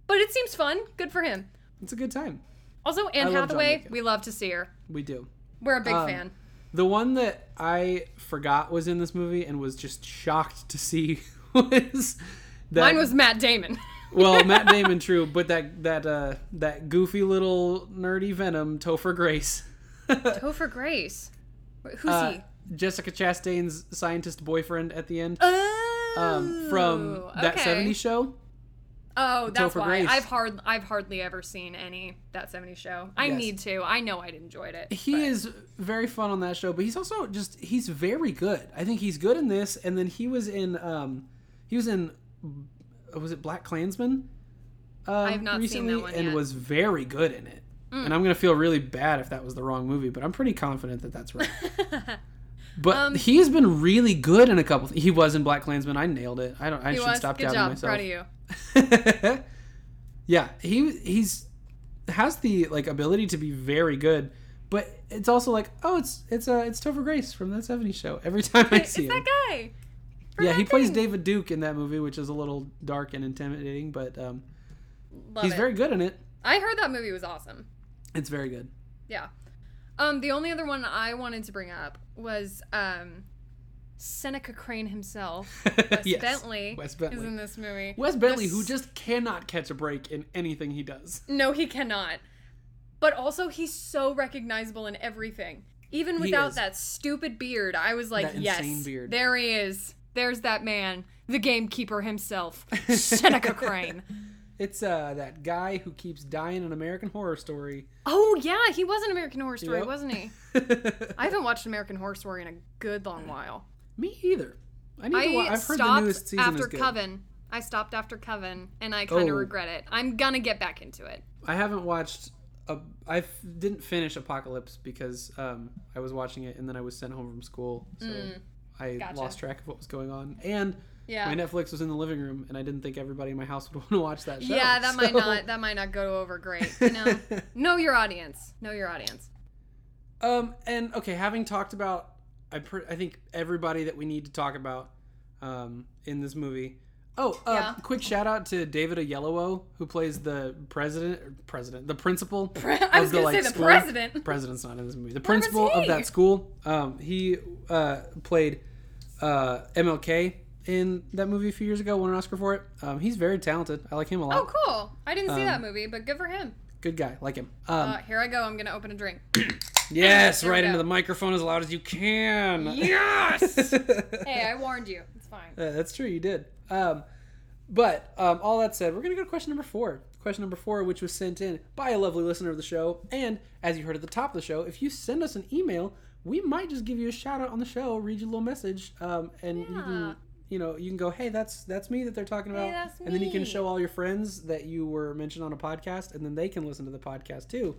but it seems fun. Good for him. It's a good time. Also, Anne love John Hathaway, Lithgow. we love to see her. We do. We're a big Um, fan. The one that I forgot was in this movie and was just shocked to see [laughs] was that Mine was Matt Damon. [laughs] well Matt Damon true, but that that uh that goofy little nerdy Venom Topher Grace, [laughs] Topher Grace. Who's uh, he? Jessica Chastain's scientist boyfriend at the end, Oh, um, from that okay. '70s show. Oh, that's Topher why Grace. I've hard I've hardly ever seen any that 70s show. I Yes. need to. I know I'd enjoyed it. He but- is very fun on that show, but he's also just he's very good. I think he's good in this, and then he was in um he was in was it Black Klansman? Um, I have not seen recently, that one and yet. Mm. was very good in it. And I'm gonna feel really bad if that was the wrong movie, but I'm pretty confident that that's right. [laughs] But Um, he's been really good in a couple. he was in Black Klansman. I nailed it. I don't. I should was. stop Good doubting job. myself. Proud of you. [laughs] yeah, he he's has the like ability to be very good, but it's also like oh it's it's uh it's Topher Grace from that '70s show. Every [laughs] time I It's see him, that guy. Yeah, he plays. David Duke in that movie, which is a little dark and intimidating, but um, Love he's it. very good in it. I heard that movie was awesome. It's very good. Yeah. Um, the only other one I wanted to bring up was um, Seneca Crane himself, [laughs] Wes Yes, Bentley, Wes Bentley. is in this movie. Wes Bentley, The who just cannot catch a break in anything he does. [laughs] No, he cannot. But also, he's so recognizable in everything. Even without that stupid beard, I was like, That yes, beard. there he is. There's that man, the gamekeeper himself, [laughs] Seneca Crane. It's uh that guy who keeps dying in American Horror Story. Oh yeah, he was an American Horror Story, Yep. wasn't he? [laughs] I haven't watched American Horror Story in a good long while. Me either. I need to. Wa- I I've heard the newest stopped season after is good. Coven. I stopped after Coven, and I kind of Oh. regret it. I'm gonna get back into it. I haven't watched. A, I didn't finish Apocalypse because um, I was watching it and then I was sent home from school, so I. Gotcha. lost track of what was going on. And Yeah. my Netflix was in the living room, and I didn't think everybody in my house [laughs] would want to watch that show. Yeah, that might not that might not go over great. [laughs] You know, know your audience. Know your audience. Um, and okay, having talked about, I pr- I think everybody that we need to talk about, um, in this movie. Oh, uh, Yeah. quick shout out to David Oyelowo who plays the president, president, the principal. I was of gonna say the school. president. President's not in this movie. The was principal of that school. Um, he uh, played uh, MLK in that movie a few years ago. Won an Oscar for it. Um, he's very talented. I like him a lot. Oh, cool. I didn't see Um, that movie, but good for him. Good guy. Like him. Um, Uh, here I go. I'm gonna open a drink. [clears throat] [clears throat] yes, right into the microphone as loud as you can. Yes. [laughs] hey, I warned you. It's fine. Uh, that's true, you did. Um, but um, all that said, we're going to go to question number four. Question number four, which was sent in by a lovely listener of the show. And as you heard at the top of the show, if you send us an email, we might just give you a shout out on the show, read you a little message, um, and you can, you know, you can go, hey, that's that's me that they're talking about, that's and then you can show all your friends that you were mentioned on a podcast, and then they can listen to the podcast too,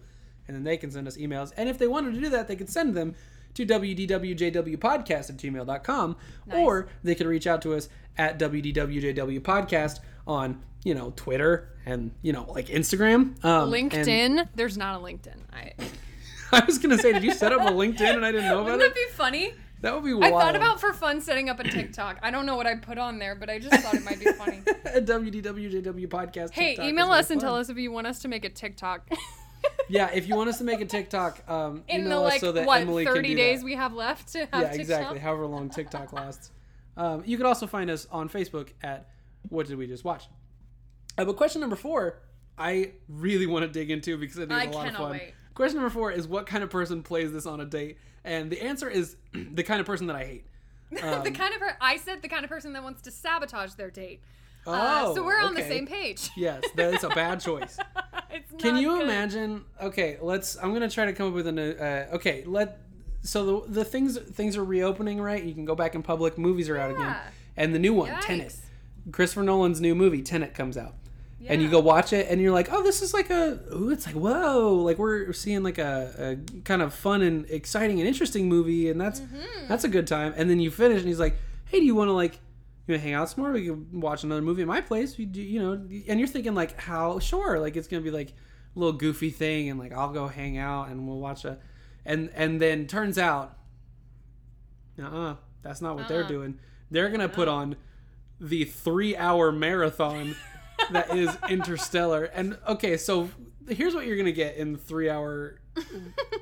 and then they can send us emails. And if they wanted to do that, they could send them to wdwjwpodcast at gmail.com or they could reach out to us at wdwjwpodcast on, you know, Twitter and, you know, like Instagram. Um, LinkedIn. There's not a LinkedIn. I, [laughs] I was going to say, did you set up a LinkedIn and I didn't know about wouldn't it? that would be funny? That would be I wild. thought about for fun setting up a TikTok. I don't know what I put on there, but I just thought it might be funny. [laughs] WDWJW podcast. Hey, TikTok email us and tell us if you want us to make a TikTok. [laughs] Yeah, if you want us to make a TikTok, um, In email the us like so that what Emily can 30 do days we have left to have yeah, TikTok. exactly. However long TikTok lasts. Um, you can also find us on Facebook at What Did We Just Watch. Uh, but question number four, I really want to dig into because I think it's a lot of fun. wait. Question number four is what kind of person plays this on a date? And the answer is [clears throat] the kind of person that I hate. [laughs] Um, the kind of per- I said the kind of person that wants to sabotage their date. Oh, Uh, so we're on the same page. [laughs] Yes, that's a bad choice. [laughs] it's Can you good. imagine? Okay, let's. I'm gonna try to come up with an. Uh, okay, let. So the the things things are reopening, right? You can go back in public. Movies are out again, and the new one, Yikes. Tenet. Christopher Nolan's new movie, Tenet, comes out, and you go watch it, and you're like, oh, this is like a. Ooh, it's like whoa, like we're seeing like a, a kind of fun and exciting and interesting movie, and that's Mm-hmm. that's a good time. And then you finish, and he's like, hey, do you want to like. You want to hang out some more? We can watch another movie at my place. We do, you know, and you're thinking like, how? Sure, like it's gonna be like a little goofy thing, and like I'll go hang out and we'll watch a, and and then turns out, uh, uh, that's not what they're Uh-uh. doing. They're gonna put on the three-hour marathon [laughs] that is Interstellar. And okay, so here's what you're gonna get in the three-hour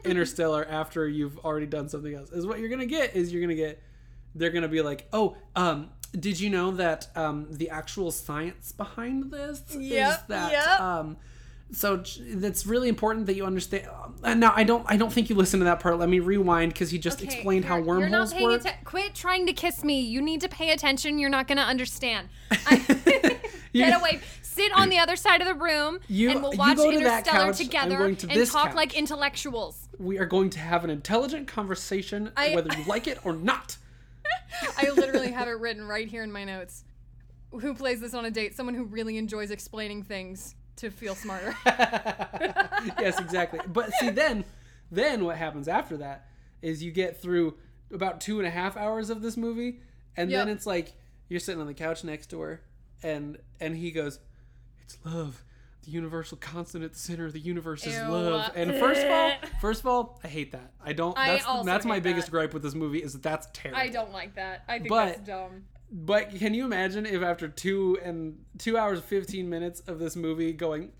Interstellar after you've already done something else. Is what you're gonna get is you're gonna get. They're gonna be like, oh, um, did you know that um, the actual science behind this is that yep. um, so that's really important that you understand. Uh, now, I don't, I don't think you listened to that part. Let me rewind because he just Okay, explained how you're- you're not wormholes work. atten- Quit trying to kiss me. You need to pay attention. You're not going to understand. [laughs] I- [laughs] You- Get away. Sit on the other side of the room, You- and we'll watch to Interstellar together and talk couch. like intellectuals. we are going to have an intelligent conversation, I- whether you like it or not. [laughs] I literally have it written right here in my notes. Who plays this on a date? Someone who really enjoys explaining things to feel smarter. [laughs] yes, exactly. But see, then, then what happens after that is you get through about two and a half hours of this movie, and then it's like you're sitting on the couch next to her, and and he goes, "It's love." The universal constant at the center of the universe is Ew. love. And first of all, [laughs] first of all, I hate that. I don't. I That's also that's my hate biggest that. gripe with this movie is that that's terrible. I don't like that. I think But- that's dumb. But can you imagine if after two and two hours fifteen minutes of this movie going,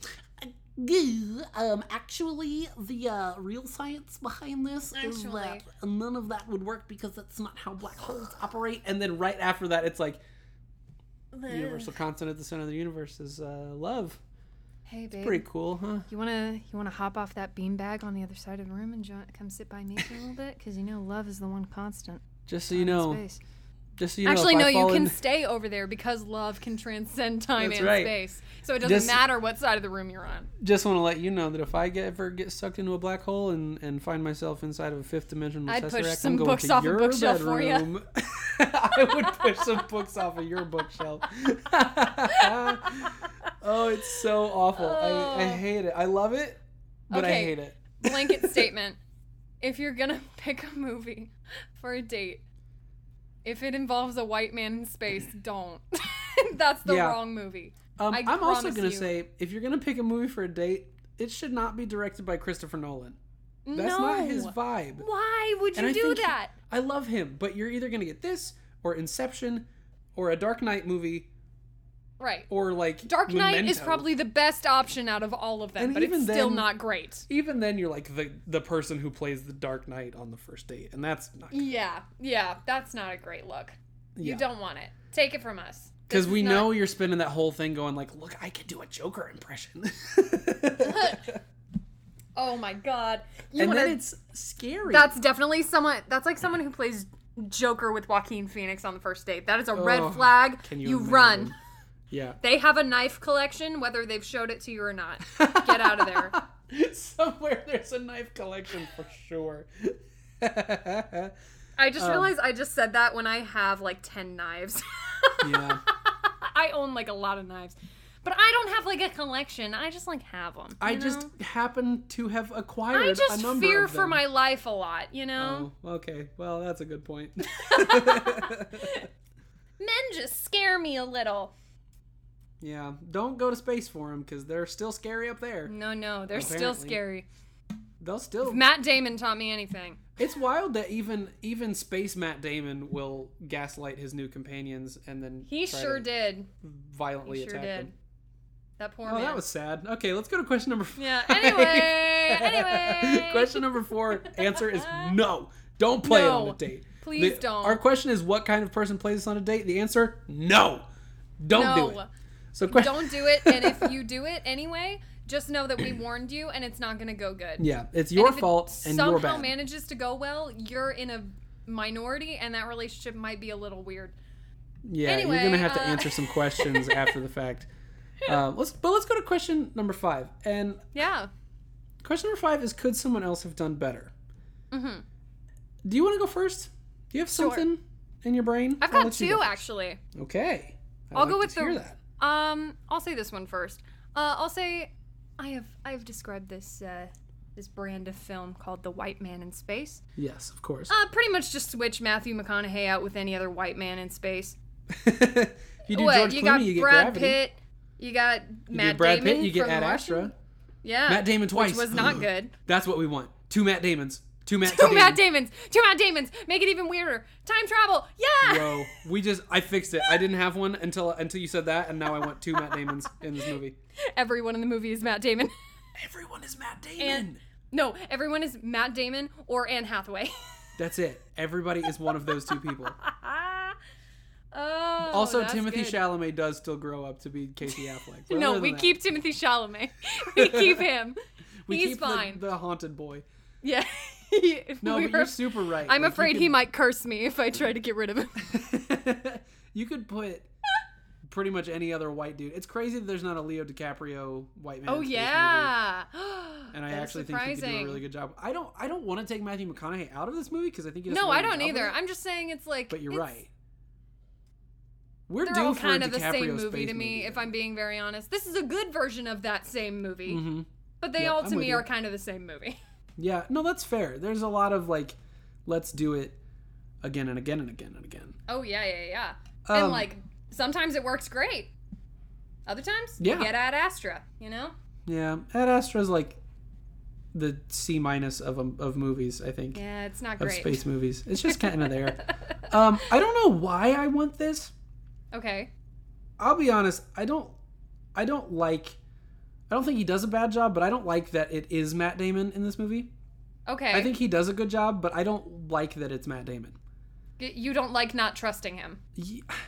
um, actually the uh, real science behind this is Actually. that none of that would work because that's not how black holes operate. And then right after that, it's like the universal constant at the center of the universe is uh, love. Hey, babe. Pretty cool, huh? You wanna you wanna hop off that beanbag on the other side of the room and jo- come sit by me for a little bit? Cause you know love is the one constant. Just so you know, space. Just so you Actually, if no. You can stay over there because love can transcend time That's and right. space. So it doesn't Just- matter what side of the room you're on. just want to let you know that if I get, ever get sucked into a black hole and, and find myself inside of a fifth dimensional I'd push some books to off a your bookshelf for ya. bedroom. [laughs] I would push some books off of your bookshelf. [laughs] oh, it's so awful. I, I Oh. hate it. I love it, but I hate it. Blanket [laughs] statement: If you're gonna pick a movie for a date, if it involves a white man in space, [clears throat] don't. [laughs] That's the Yeah. wrong movie. Um, I I'm also gonna you. say if you're gonna pick a movie for a date, it should not be directed by Christopher Nolan. That's no. not his vibe. Why would you do think he- that? I love him, but you're either gonna get this or Inception or a Dark Knight movie Right. or like Dark Knight is probably the best option out of all of them, And but it's even still not great. even then you're like the the person who plays the Dark Knight on the first date, and that's not Yeah, yeah, that's not a great look. Yeah. You don't want it. Take it from us. because we not- know you're spending that whole thing going like, look, I could do a Joker impression, [laughs] Oh my god. You and wanna- then it's scary. That's definitely someone. That's like someone who plays Joker with Joaquin Phoenix on the first date. That is a red Oh, flag. Can you you, run. Yeah. They have a knife collection, whether they've showed it to you or not. Get out of there. [laughs] Somewhere there's a knife collection for sure. I just Um, realized I just said that when I have like ten knives. yeah. [laughs] I own like a lot of knives. But I don't have like a collection. I just like have them. I just happen to have acquired I just fear for my life a lot, you know? Oh, okay. Well, that's a good point. [laughs] Men just scare me a little. Yeah, don't go to space for them because they're still scary up there. No, no, they're still scary. They'll still. Matt Damon taught me anything. It's wild that even even space Matt Damon will gaslight his new companions and then He sure did. violently He sure attack did. them. That poor Oh, man. that was sad. Okay, let's go to question number. Yeah, anyway, [laughs] anyway. question number four. Answer is no. Don't play it on a date. Please The- don't. Our question is, what kind of person plays this on a date? The answer, no. Don't do it. So, que- Don't do it, and if you do it [laughs] anyway, just know that we warned you, and it's not gonna go good. Yeah, it's And your it fault and somehow manages to go well, you're in a minority, and that relationship might be a little weird. yeah, you're gonna have to uh, answer some questions [laughs] after the fact. Um, let's, but let's go to question number five. And Yeah. question number five is, could someone else have done better? Mm-hmm. Do you want to go first? Do you have Sure. something in your brain? I've got two actually. Okay. I'd I'll like go to with the- that. Um, I'll say this one first. Uh, I'll say I have I have described this uh, this brand of film called The White Man in Space. Yes, of course. Uh, pretty much just switch Matthew McConaughey out with any other white man in space. [laughs] you do what George you Clooney, got? you get Brad gravity. Pitt. You got You Matt get Brad Damon Pitt, you get from Ad Astra. Yeah, Matt Damon twice. which was not good. [laughs] That's what we want. Two Matt Damons. Two Matt [laughs] Two. Matt Damons. Two Matt Damons. Make it even weirder. Time travel. Yeah. Bro, we just I fixed it. I didn't have one until until you said that, and now I want two Matt Damons in this movie. [laughs] Everyone in the movie is Matt Damon. [laughs] Everyone is Matt Damon. And- no, everyone is Matt Damon or Anne Hathaway. That's it. Everybody is one of those two people. oh. Also, Timothée good. Chalamet does still grow up to be Casey Affleck. No, we that, keep Timothée Chalamet. We keep him. we He's keep the- fine. The, haunted boy. Yeah. No, We but were- you're super right. I'm Like, afraid could- he might curse me if I try to get rid of him. [laughs] you could put pretty much any other white dude. It's crazy that there's not a Leo DiCaprio white man. Oh yeah. [gasps] And I actually think he could do a really good job. I don't. I don't want to take Matthew McConaughey out of this movie because I think he No, I don't either. I'm just saying it's like. But you're right. We're They're all for kind of the DiCaprio same movie to me, movie, if I'm being very honest. This is a good version of that same movie, Mhm. but they Yeah, all I'm to me are kind of the same movie. Yeah, no, that's fair. There's a lot of like, let's do it again and again and again and again. Oh yeah, yeah, yeah. Um, and like sometimes it works great. Other times, Yeah. get Ad Astra, you know? Yeah, Ad Astra's like the C minus of um, of movies. I think Yeah, it's not of great. space movies. It's just kind of there. [laughs] Um, I don't know why I want this. okay. I'll be honest. I don't. I don't like. I don't think he does a bad job, but I don't like that it is Matt Damon in this movie. Okay. I think he does a good job, but I don't like that it's Matt Damon. You don't like not trusting him.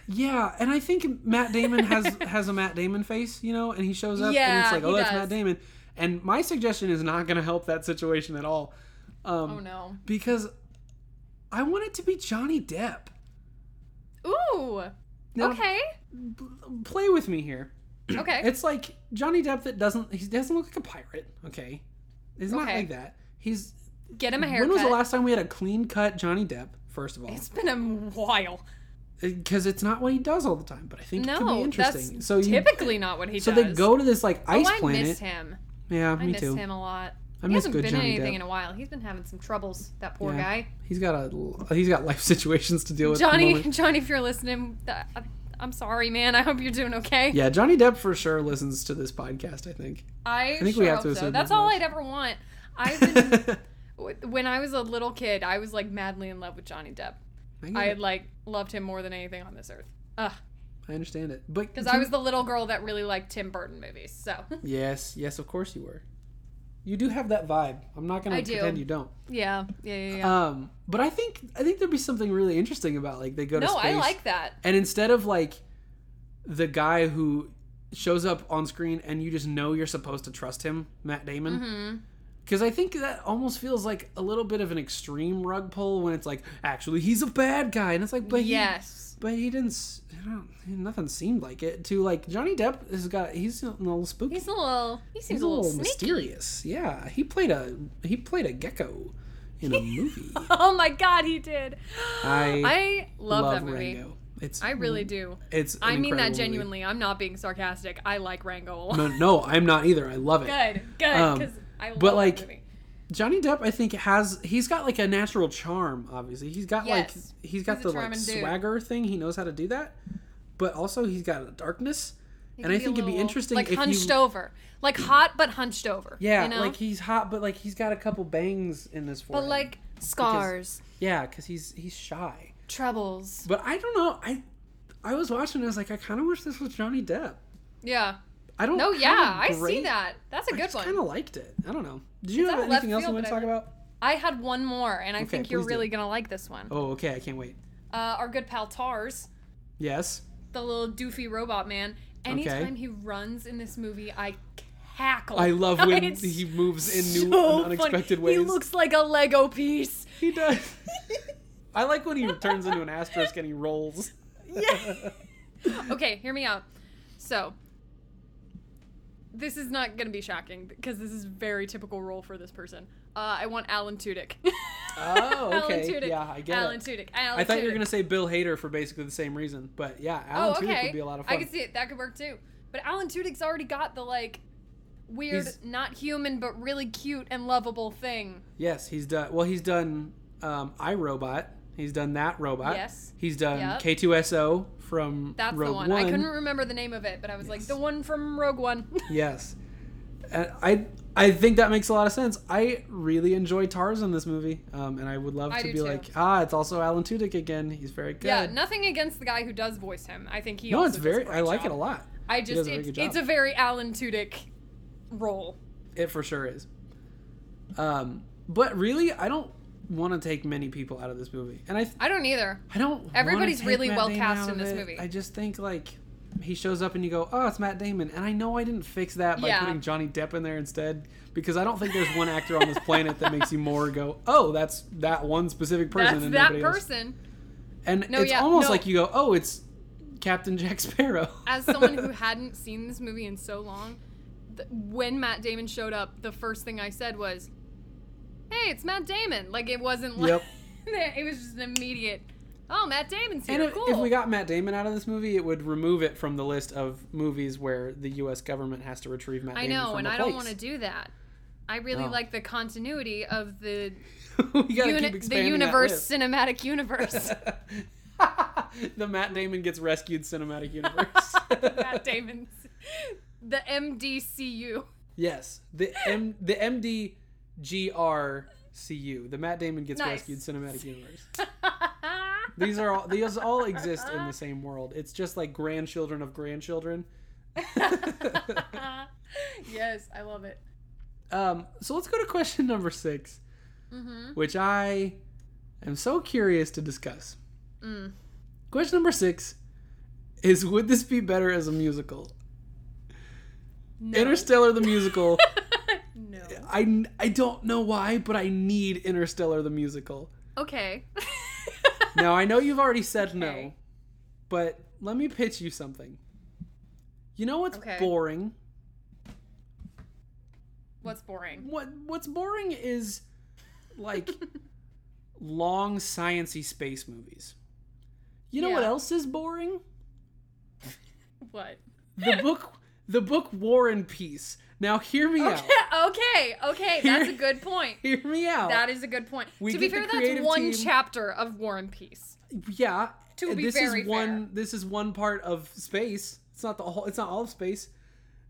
Yeah, and I think Matt Damon has [laughs] has a Matt Damon face, you know, and he shows up and it's like, oh, that's does. Matt Damon. And my suggestion is not going to help that situation at all, um, Oh no. because I want it to be Johnny Depp. Ooh. Now, okay. play with me here. [clears throat] Okay. It's like Johnny Depp that doesn't he doesn't look like a pirate. Okay, he's not Okay. like that. He's Get him a haircut. when was the last time we had a clean cut Johnny Depp? First of all, It's been a while. Uh, because it's not what he does all the time, but I think it could be No, interesting. that's so you, typically not what he does. so does. they go to this like oh, ice oh, I planet. miss him. Yeah, I me miss too. him a lot. I he miss hasn't good been in Johnny anything Depp. in a while. He's been having some troubles. That poor Yeah. guy. He's got a he's got life [laughs] situations to deal with. at the Johnny, moment. [laughs] Johnny, if you're listening, th- I'm sorry, man. [laughs] I hope you're doing okay. Yeah, Johnny Depp for sure listens to this podcast. I think. I, think sure we have hope to so. That's all much. I'd ever want. [laughs] I've been when I was a little kid, I was like madly in love with Johnny Depp. I, I like loved him more than anything on this earth. Ugh, I understand it, but because I was the little girl that really liked Tim Burton movies. So [laughs] yes, yes, of course you were. You do have that vibe. I'm not gonna I do. pretend you don't. yeah, yeah, yeah. yeah. Um, but I think I think there'd be something really interesting about like they go to no, space. I like that. And instead of like the guy who shows up on screen and you just know you're supposed to trust him, Matt Damon. hmm Because I think that almost feels like a little bit of an extreme rug pull when it's like, actually, he's a bad guy, and it's like, but yes. he, but he didn't. s- I don't, nothing seemed like it. To like Johnny Depp has got he's a little spooky. He's a little. He seems He's a little, sneaky. mysterious. Yeah, he played a he played a gecko in a [laughs] movie. Oh my god, he did. I I love, Love that movie. Rango. It's I really do. It's. I mean that incredible movie. genuinely. I'm not being sarcastic. I like Rango a lot. No, no, I'm not either. I love it. [laughs] Good, good. Um, Because I but, like. Johnny Depp, I think has he's got like a natural charm. Obviously, he's got Yes. like he's got He's the like dude. swagger thing. He knows how to do that, but also he's got a darkness. He and I think it'd be interesting like hunched you, over, like hot but hunched over. yeah, you know? like he's hot, but like he's got a couple bangs in his forehead. but like scars, yeah, because he's he's shy. troubles. But I don't know. I I was watching. I was like, I kind of wish this was Johnny Depp. Yeah. I don't. No, yeah, I see that. That's a good just one. I kind of liked it. I don't know. Did you It's have anything else you want to talk I- about? I had one more, and I Okay, think you're please do. really gonna like this one. Oh, okay. I can't wait. Uh, our good pal Tars, Yes. the little doofy robot man. Anytime he runs in this movie, I cackle. I love [laughs] when It's he moves in new so and funny. unexpected ways. He looks like a Lego piece. He does. [laughs] I like when he turns into an asterisk and he rolls. Yeah. [laughs] okay, hear me out. So, this is not going to be shocking because this is very typical role for this person. Uh, I want Alan Tudyk. [laughs] Oh, Alan okay. Tudyk. Yeah, I get Alan it. Tudyk. Alan I thought you were gonna say Bill Hader for basically the same reason, but yeah, Alan Oh, Tudyk okay. would be a lot of fun. I could see it. That could work too. But Alan Tudyk's already got the like weird, He's- not human but really cute and lovable thing. Yes, he's done. Well, he's done um, I, Robot. He's done that robot. Yes. He's done Yep. K2SO from That's Rogue the one. I couldn't remember the name of it, but I was like the one from Rogue One. [laughs] Yes, and I I think that makes a lot of sense. I really enjoy Tars in this movie, um, and I would love I to be too. like, ah, it's also Alan Tudyk again. He's very good. yeah, nothing against the guy who does voice him. I think he no, it's very. I like job. it a lot. I just a it's, job. it's a very Alan Tudyk role. It for sure is. Um, but really, I don't want to take many people out of this movie, and I I don't either. I don't. Everybody's really Matt well Damon cast in this it. movie. I just think like he shows up and you go, oh, it's Matt Damon, and I know I didn't fix that by Yeah. putting Johnny Depp in there instead because I don't think there's one actor on this planet that makes you more go, oh, that's that one specific person. That's and that nobody else." person. And No, it's yeah, almost no. like you go, oh, it's Captain Jack Sparrow. As someone who [laughs] hadn't seen this movie in so long, th- when Matt Damon showed up, the first thing I said was, "Hey, it's Matt Damon." Like it wasn't like Yep. [laughs] it was just an immediate. Oh, Matt Damon's here. And if, cool. if we got Matt Damon out of this movie, it would remove it from the list of movies where the U.S. government has to retrieve Matt I Damon know, from and I don't want to do that. I really Oh. like the continuity of the [laughs] uni- the universe, cinematic universe. [laughs] the Matt Damon gets rescued cinematic universe. Matt Damon's the MDCU. Yes, the M the MDGRCU, the Matt Damon gets Nice. rescued cinematic universe. [laughs] These are all these all exist in the same world. It's just like grandchildren of grandchildren. [laughs] yes, I love it. Um, so let's go to question number 6 Mm-hmm. which I am so curious to discuss. Mm. Question number six is: Would this be better as a musical? No. Interstellar the musical. [laughs] I, I don't know why, but I need Interstellar the musical. Okay. [laughs] Now I know you've already said no, but let me pitch you something. You know what's Okay. boring? What's boring? What what's boring is like [laughs] long sciency space movies. You know what else is boring? [laughs] What? The book the book War and Peace. Now hear me out. Okay, [laughs] okay, okay. That's a good point. [laughs] Hear me out. That is a good point. We to be fair, that's one team- chapter of War and Peace. yeah. To be this very is one fair. this is one part of space. It's not the whole it's not all of space.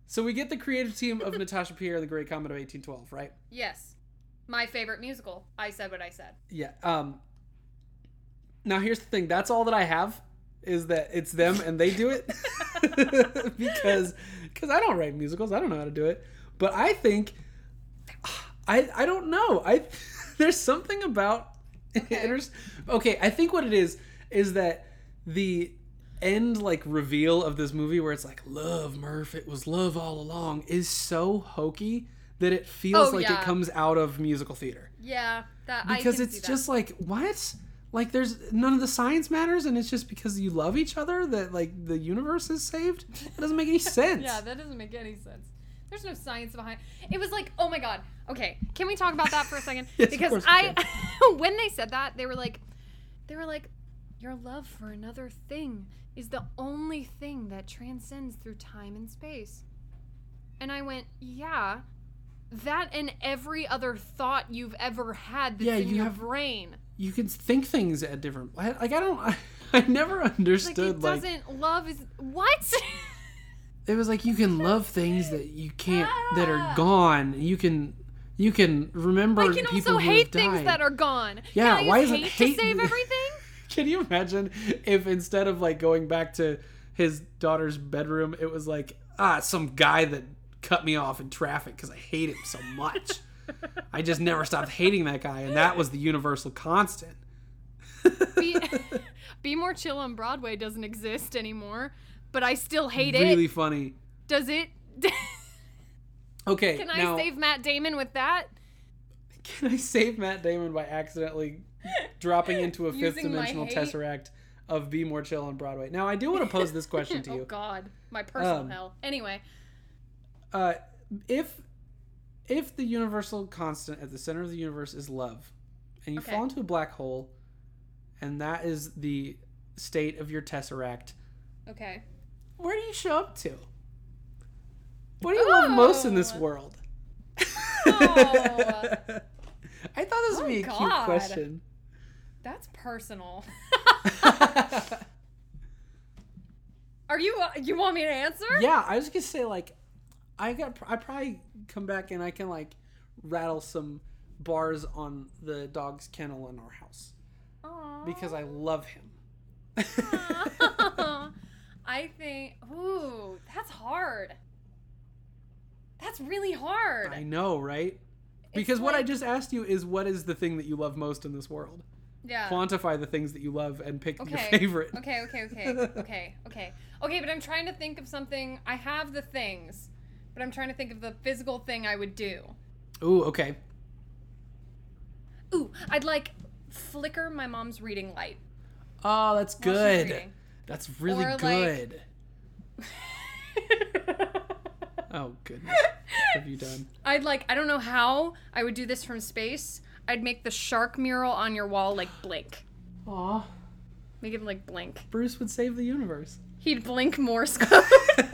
So we get the creative team of [laughs] Natasha Pierre, The Great Comet of 1812, right? Yes. My favorite musical. I said what I said. Yeah. Um Now here's the thing. That's all that I have is that it's them and they do it. because cuz I don't write musicals. I don't know how to do it. But I think I I don't know. I [laughs] there's something about [laughs] Okay. Okay, I think what it is is that the end like reveal of this movie where it's like love Murph it was love all along is so hokey that it feels Oh, like yeah. it comes out of musical theater Yeah, that I because it's just like what like there's none of the science matters and it's just because you love each other that like the universe is saved it doesn't make any [laughs] sense Yeah, that doesn't make any sense. There's no science behind. It was like, oh my god. Okay, can we talk about that for a second? [laughs] Yes, because I, [laughs] when they said that, they were like, they were like, Your love for another thing is the only thing that transcends through time and space. And I went, Yeah, that and every other thought you've ever had that's Yeah, in you your have- brain. You can think things at different. Like I don't. I, [laughs] I never Like, understood. it Like, doesn't, love is. What? [laughs] it was like you can love things that you can't that Ah. are gone. You can you can remember I can people also hate things that are gone. Yeah, can I why is it hate, hate- to save [laughs] everything? Can you imagine if instead of like going back to his daughter's bedroom, it was like ah some guy that cut me off in traffic because I hate him so much. I just never stopped hating that guy, and that was the universal constant. Be, [laughs] Be More Chill on Broadway doesn't exist anymore, but I still hate really it. Really funny. Does it? [laughs] Okay, Can I now save Matt Damon with that? can I save Matt Damon by accidentally dropping [laughs] into a fifth dimensional tesseract of Be More Chill on Broadway? Now I do want to pose this question to you. oh. God, my personal Um, hell. Anyway, uh, if if the universal constant at the center of the universe is love, and you Okay. fall into a black hole, and that is the state of your tesseract, okay. where do you show up to? What do you love most in this Oh. world? Oh. [laughs] I thought this would Oh, be a cute question. That's personal. [laughs] Are you? Uh, you want me to answer? yeah, I was gonna say like, I got I probably come back and I can like rattle some bars on the dog's kennel in our house Aw. because I love him. [laughs] [laughs] I think. Ooh, that's hard. That's really hard. I know, right? Because what I just asked you is what is the thing that you love most in this world? yeah. Quantify the things that you love and pick your favorite. Okay, okay, okay, okay, okay. [laughs] Okay, but I'm trying to think of something. I have the things, but I'm trying to think of the physical thing I would do. Ooh, okay. Ooh, I'd like flicker my mom's reading light. Oh, that's good. That's really Or, like- good. [laughs] Oh goodness. What have you done? I'd like I don't know how I would do this from space. I'd make the shark mural on your wall like blink. Aw. Make him like blink. Bruce would save the universe. He'd blink Morse [laughs] code. [laughs]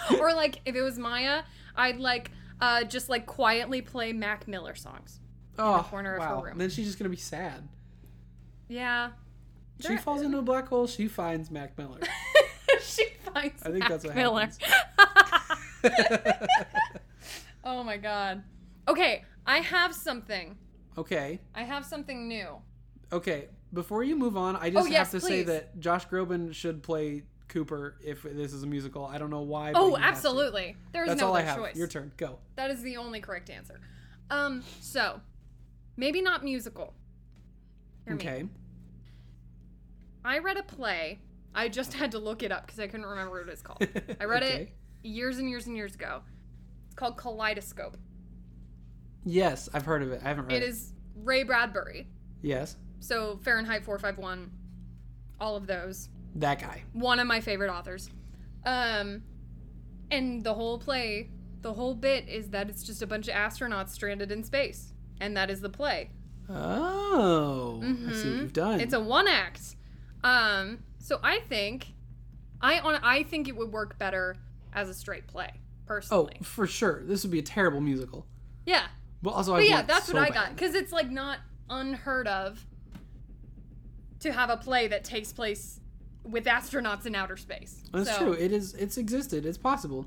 [laughs] or like if it was Maya, I'd like uh just like quietly play Mac Miller songs. oh, in the corner of her wow. room. Then she's just gonna be sad. Yeah. She falls into a black hole. She finds Mac Miller. [laughs] she finds I think Mac that's what Miller. [laughs] oh my god. Okay, I have something. okay. I have something new. Okay. Before you move on, I just Oh, yes, have to say that Josh Groban should play Cooper if this is a musical. I don't know why. Oh, he has to. absolutely. There's That's no all I other have. choice. Your turn. Go. That is the only correct answer. Um, so maybe not musical. Hear me. Okay. I read a play. I just [laughs] had to look it up because I couldn't remember what it's called. I read it [laughs] years and years and years ago. It's called Kaleidoscope. Yes, I've heard of it. I haven't read It it. is Ray Bradbury. Yes, So Fahrenheit 451, all of those. That guy. One of my favorite authors. Um, and the whole play, the whole bit is that it's just a bunch of astronauts stranded in space, and that is the play. Oh, I see what Mhm. you've done. It's a one act. Um, so I think, I on I think it would work better as a straight play, personally. oh, for sure. This would be a terrible musical. yeah, But also, I but yeah, that's so what I bad. got because it's like not unheard of to have a play that takes place with astronauts in outer space. That's So- true. It is. It's existed. It's possible.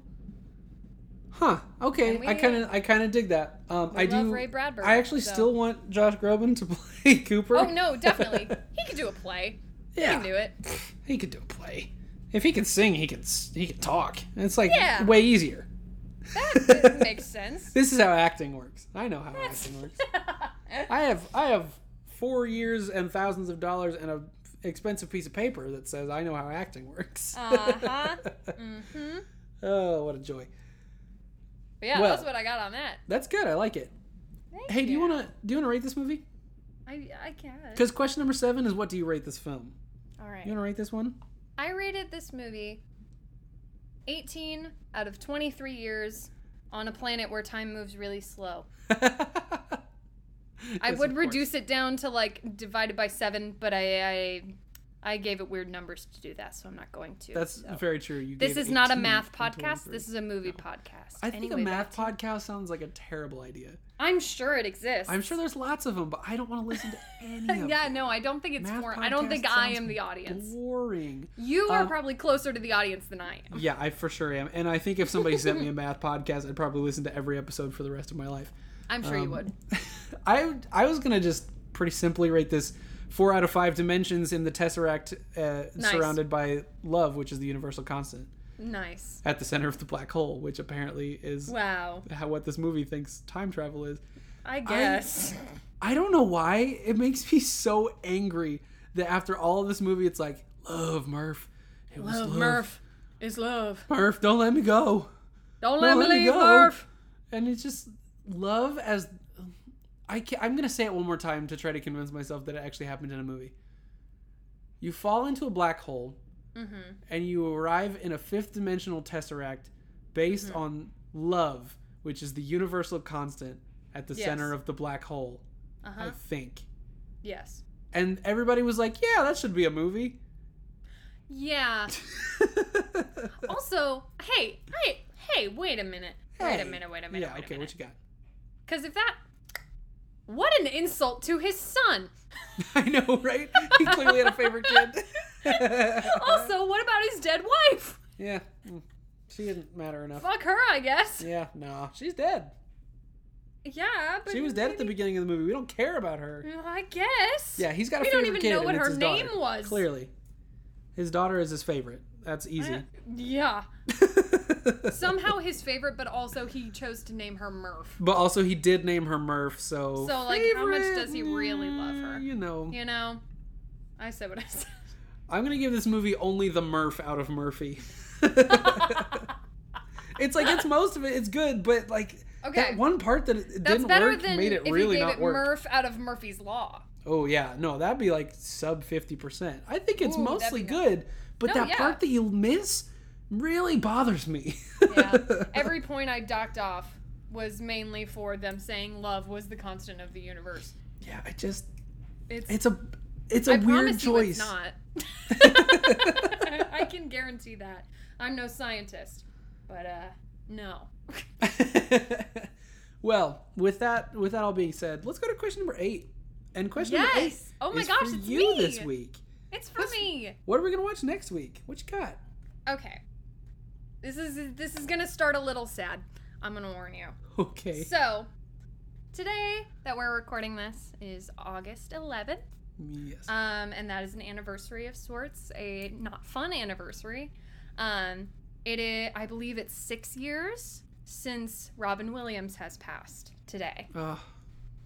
Huh. Okay. And I kind of. I kind of dig that. Um, We I love do. Ray Bradbury. I actually so- still want Josh Groban to [laughs] play Cooper. Oh no, definitely. [laughs] he could do a play. Yeah. He can do it. He could do a play. If he can sing, he can. He can talk. It's like Yeah. way easier. That makes [laughs] sense. This is how acting works. I know how acting works. I have. I have four years and thousands of dollars and a expensive piece of paper that says I know how acting works. Uh-huh. [laughs] mm-hmm. oh, what a joy. But yeah, Well- that's what I got on that. That's good. I like it. Thank Hey, do you to do you want to rate this movie? I I can. Because question number seven is what do you rate this film? All right. You want to rate this one? I rated this movie 18 out of 23 years on a planet where time moves really slow. [laughs] I would reduce it down to like divided by seven, but I I, I gave it weird numbers to do that, so I'm not going to. That's so. very true. You This is not a math podcast. This is a movie podcast. I think Anyway, a math podcast sounds like a terrible idea. I'm sure it exists. I'm sure there's lots of them, but I don't want to listen to [laughs] any of yeah, no, I don't think it's for. I don't think I am the audience. Boring. You are Um, probably closer to the audience than I am. Yeah, I for sure am. And I think if somebody sent me a [laughs] math podcast, I'd probably listen to every episode for the rest of my life. I'm sure you Um, would. [laughs] I I was gonna just pretty simply rate this four out of five dimensions in the tesseract, uh, Nice. surrounded by love, which is the universal constant, Nice. at the center of the black hole, which apparently is Wow. how what this movie thinks time travel is. I guess. [laughs] I don't know why it makes me so angry that after all of this movie, it's like love, Murph. It was love, Murph is love. Murph, don't let me go. Don't let me let me leave, go. Murph. and it's just love as I can, I'm gonna say it one more time to try to convince myself that it actually happened in a movie. You fall into a black hole, Mm-hmm. and you arrive in a fifth dimensional tesseract based Mm-hmm. on love, which is the universal constant at the Yes. center of the black hole. Uh I think, Yes. and everybody was like, "Yeah, that should be a movie." Yeah. [laughs] Also, hey, hey, hey, wait a minute. Wait a minute, wait a minute, yeah, okay, a what you got? Because if that. What an insult to his son. [laughs] I know, right? He clearly had a favorite kid. [laughs] Also, what about his dead wife? yeah, mm, she didn't matter enough. Fuck her, I guess. Yeah, no, she's dead. Yeah, but. She was dead at the beginning of the movie. We don't care about her. Well, I guess. Yeah, he's got a We don't even kid, know what her name daughter. was. Clearly, his daughter is his favorite. That's easy. Uh, Yeah. [laughs] Somehow his favorite, but also he chose to name her Murph. but also, he did name her Murph. So, So, like, how much does he really love her? You know, You know? I said what I said. I'm gonna give this movie only the Murph out of Murphy. [laughs] it's like it's most of it. It's good, but like Okay. that one part that it That's didn't better work than made it if really not it work. Murph out of Murphy's Law. Oh yeah, no, that'd be like sub fifty percent. I think it's Ooh, mostly good, but No, that yeah. part that you miss really bothers me. Yeah. [laughs] Every point I docked off was mainly for them saying love was the constant of the universe. yeah, I just It's, it's a it's a I weird choice. it's not. [laughs] [laughs] I can guarantee that. I'm no scientist, but uh, no. well, with that with that all being said, let's go to question number eight. And question number eight Oh my is gosh, for it's you me. this week. It's for me. What are we gonna watch next week? What you got? Okay. This is this is gonna start a little sad. I'm gonna warn you. Okay. So, today that we're recording this is August 11th. Yes. Um, and that is an anniversary of sorts, a not fun anniversary. Um, it is, I believe it's six years since Robin Williams has passed today. Oh,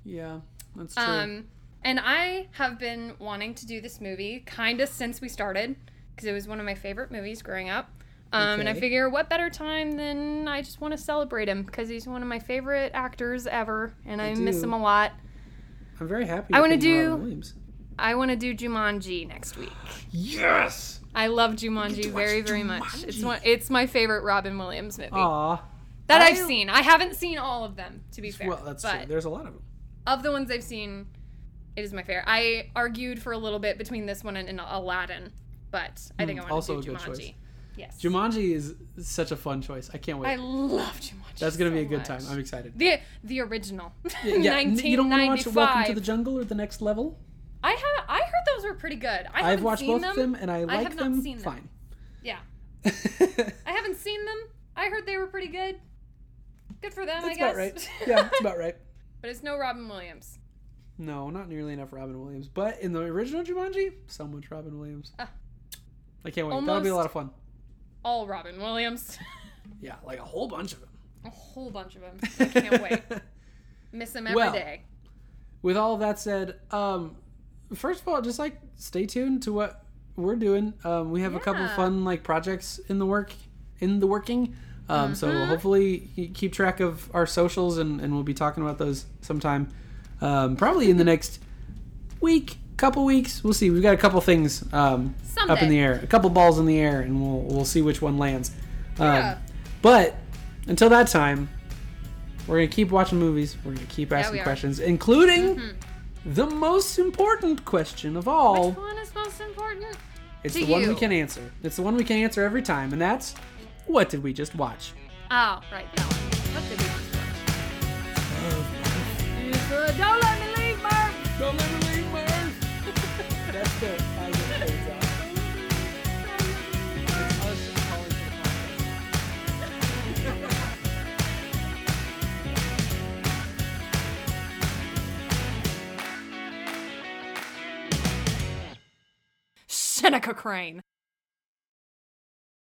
yeah, that's true. Um, and I have been wanting to do this movie kind of since we started because it was one of my favorite movies growing up. Um, And I figure, what better time than I just want to celebrate him because he's one of my favorite actors ever, and I, I miss him a lot. I'm very happy. I wanna do- Williams. I want to do Jumanji next week. Yes. I love Jumanji to very, very much. It's one. It's my favorite Robin Williams movie Aw. that I- I've seen. I haven't seen all of them, to be fair. Well, that's but true. There's a lot of them. of the ones I've seen, it is my favorite. I argued for a little bit between this one and, and Aladdin, but I think Mm, I want also to do a good Jumanji. choice. Yes. Jumanji is such a fun choice. I can't wait. I love Jumanji. That's gonna be a good much. time. I'm excited. The the original. [laughs] Yeah, n- you don't want to watch 1995. Welcome to the Jungle or The Next Level? I have I heard those were pretty good. I I've watched both them. of them and I like have not them seen them. fine. Yeah. [laughs] I haven't seen them. I heard they were pretty good. Good for them, I That's guess. about right. [laughs] Yeah, that's about right. but it's no Robin Williams. No, not nearly enough Robin Williams. But in the original Jumanji, so much Robin Williams. Ah. I can't wait. That'll be a lot of fun. All Robin Williams. [laughs] Yeah, like a whole bunch of them. A whole bunch of them. I can't wait. [laughs] Miss him every day. Well, With all of that said, um, first of all, just like stay tuned to what we're doing. Um, we have a couple Yeah. fun like projects in the work, in the working. Um, So Mm-hmm. hopefully you keep track of our socials, and, and we'll be talking about those sometime. Um, probably in the next week, couple weeks. We'll see. We've got a couple things um, up in the air, a couple balls in the air, and we'll we'll see which one lands. Um, Yeah. But until that time, We're gonna keep watching movies. We're gonna keep asking are. questions, including the most important question of all. Which one is most important? It's the one we can answer. It's the one we can answer every time, and that's what did we just watch? Oh, right, that one. What did we just watch? It's, uh, Don't let me leave, Murph! Don't let me leave, Murph. That's the I get fades out. It's us calling for the podcast. Seneca Crane.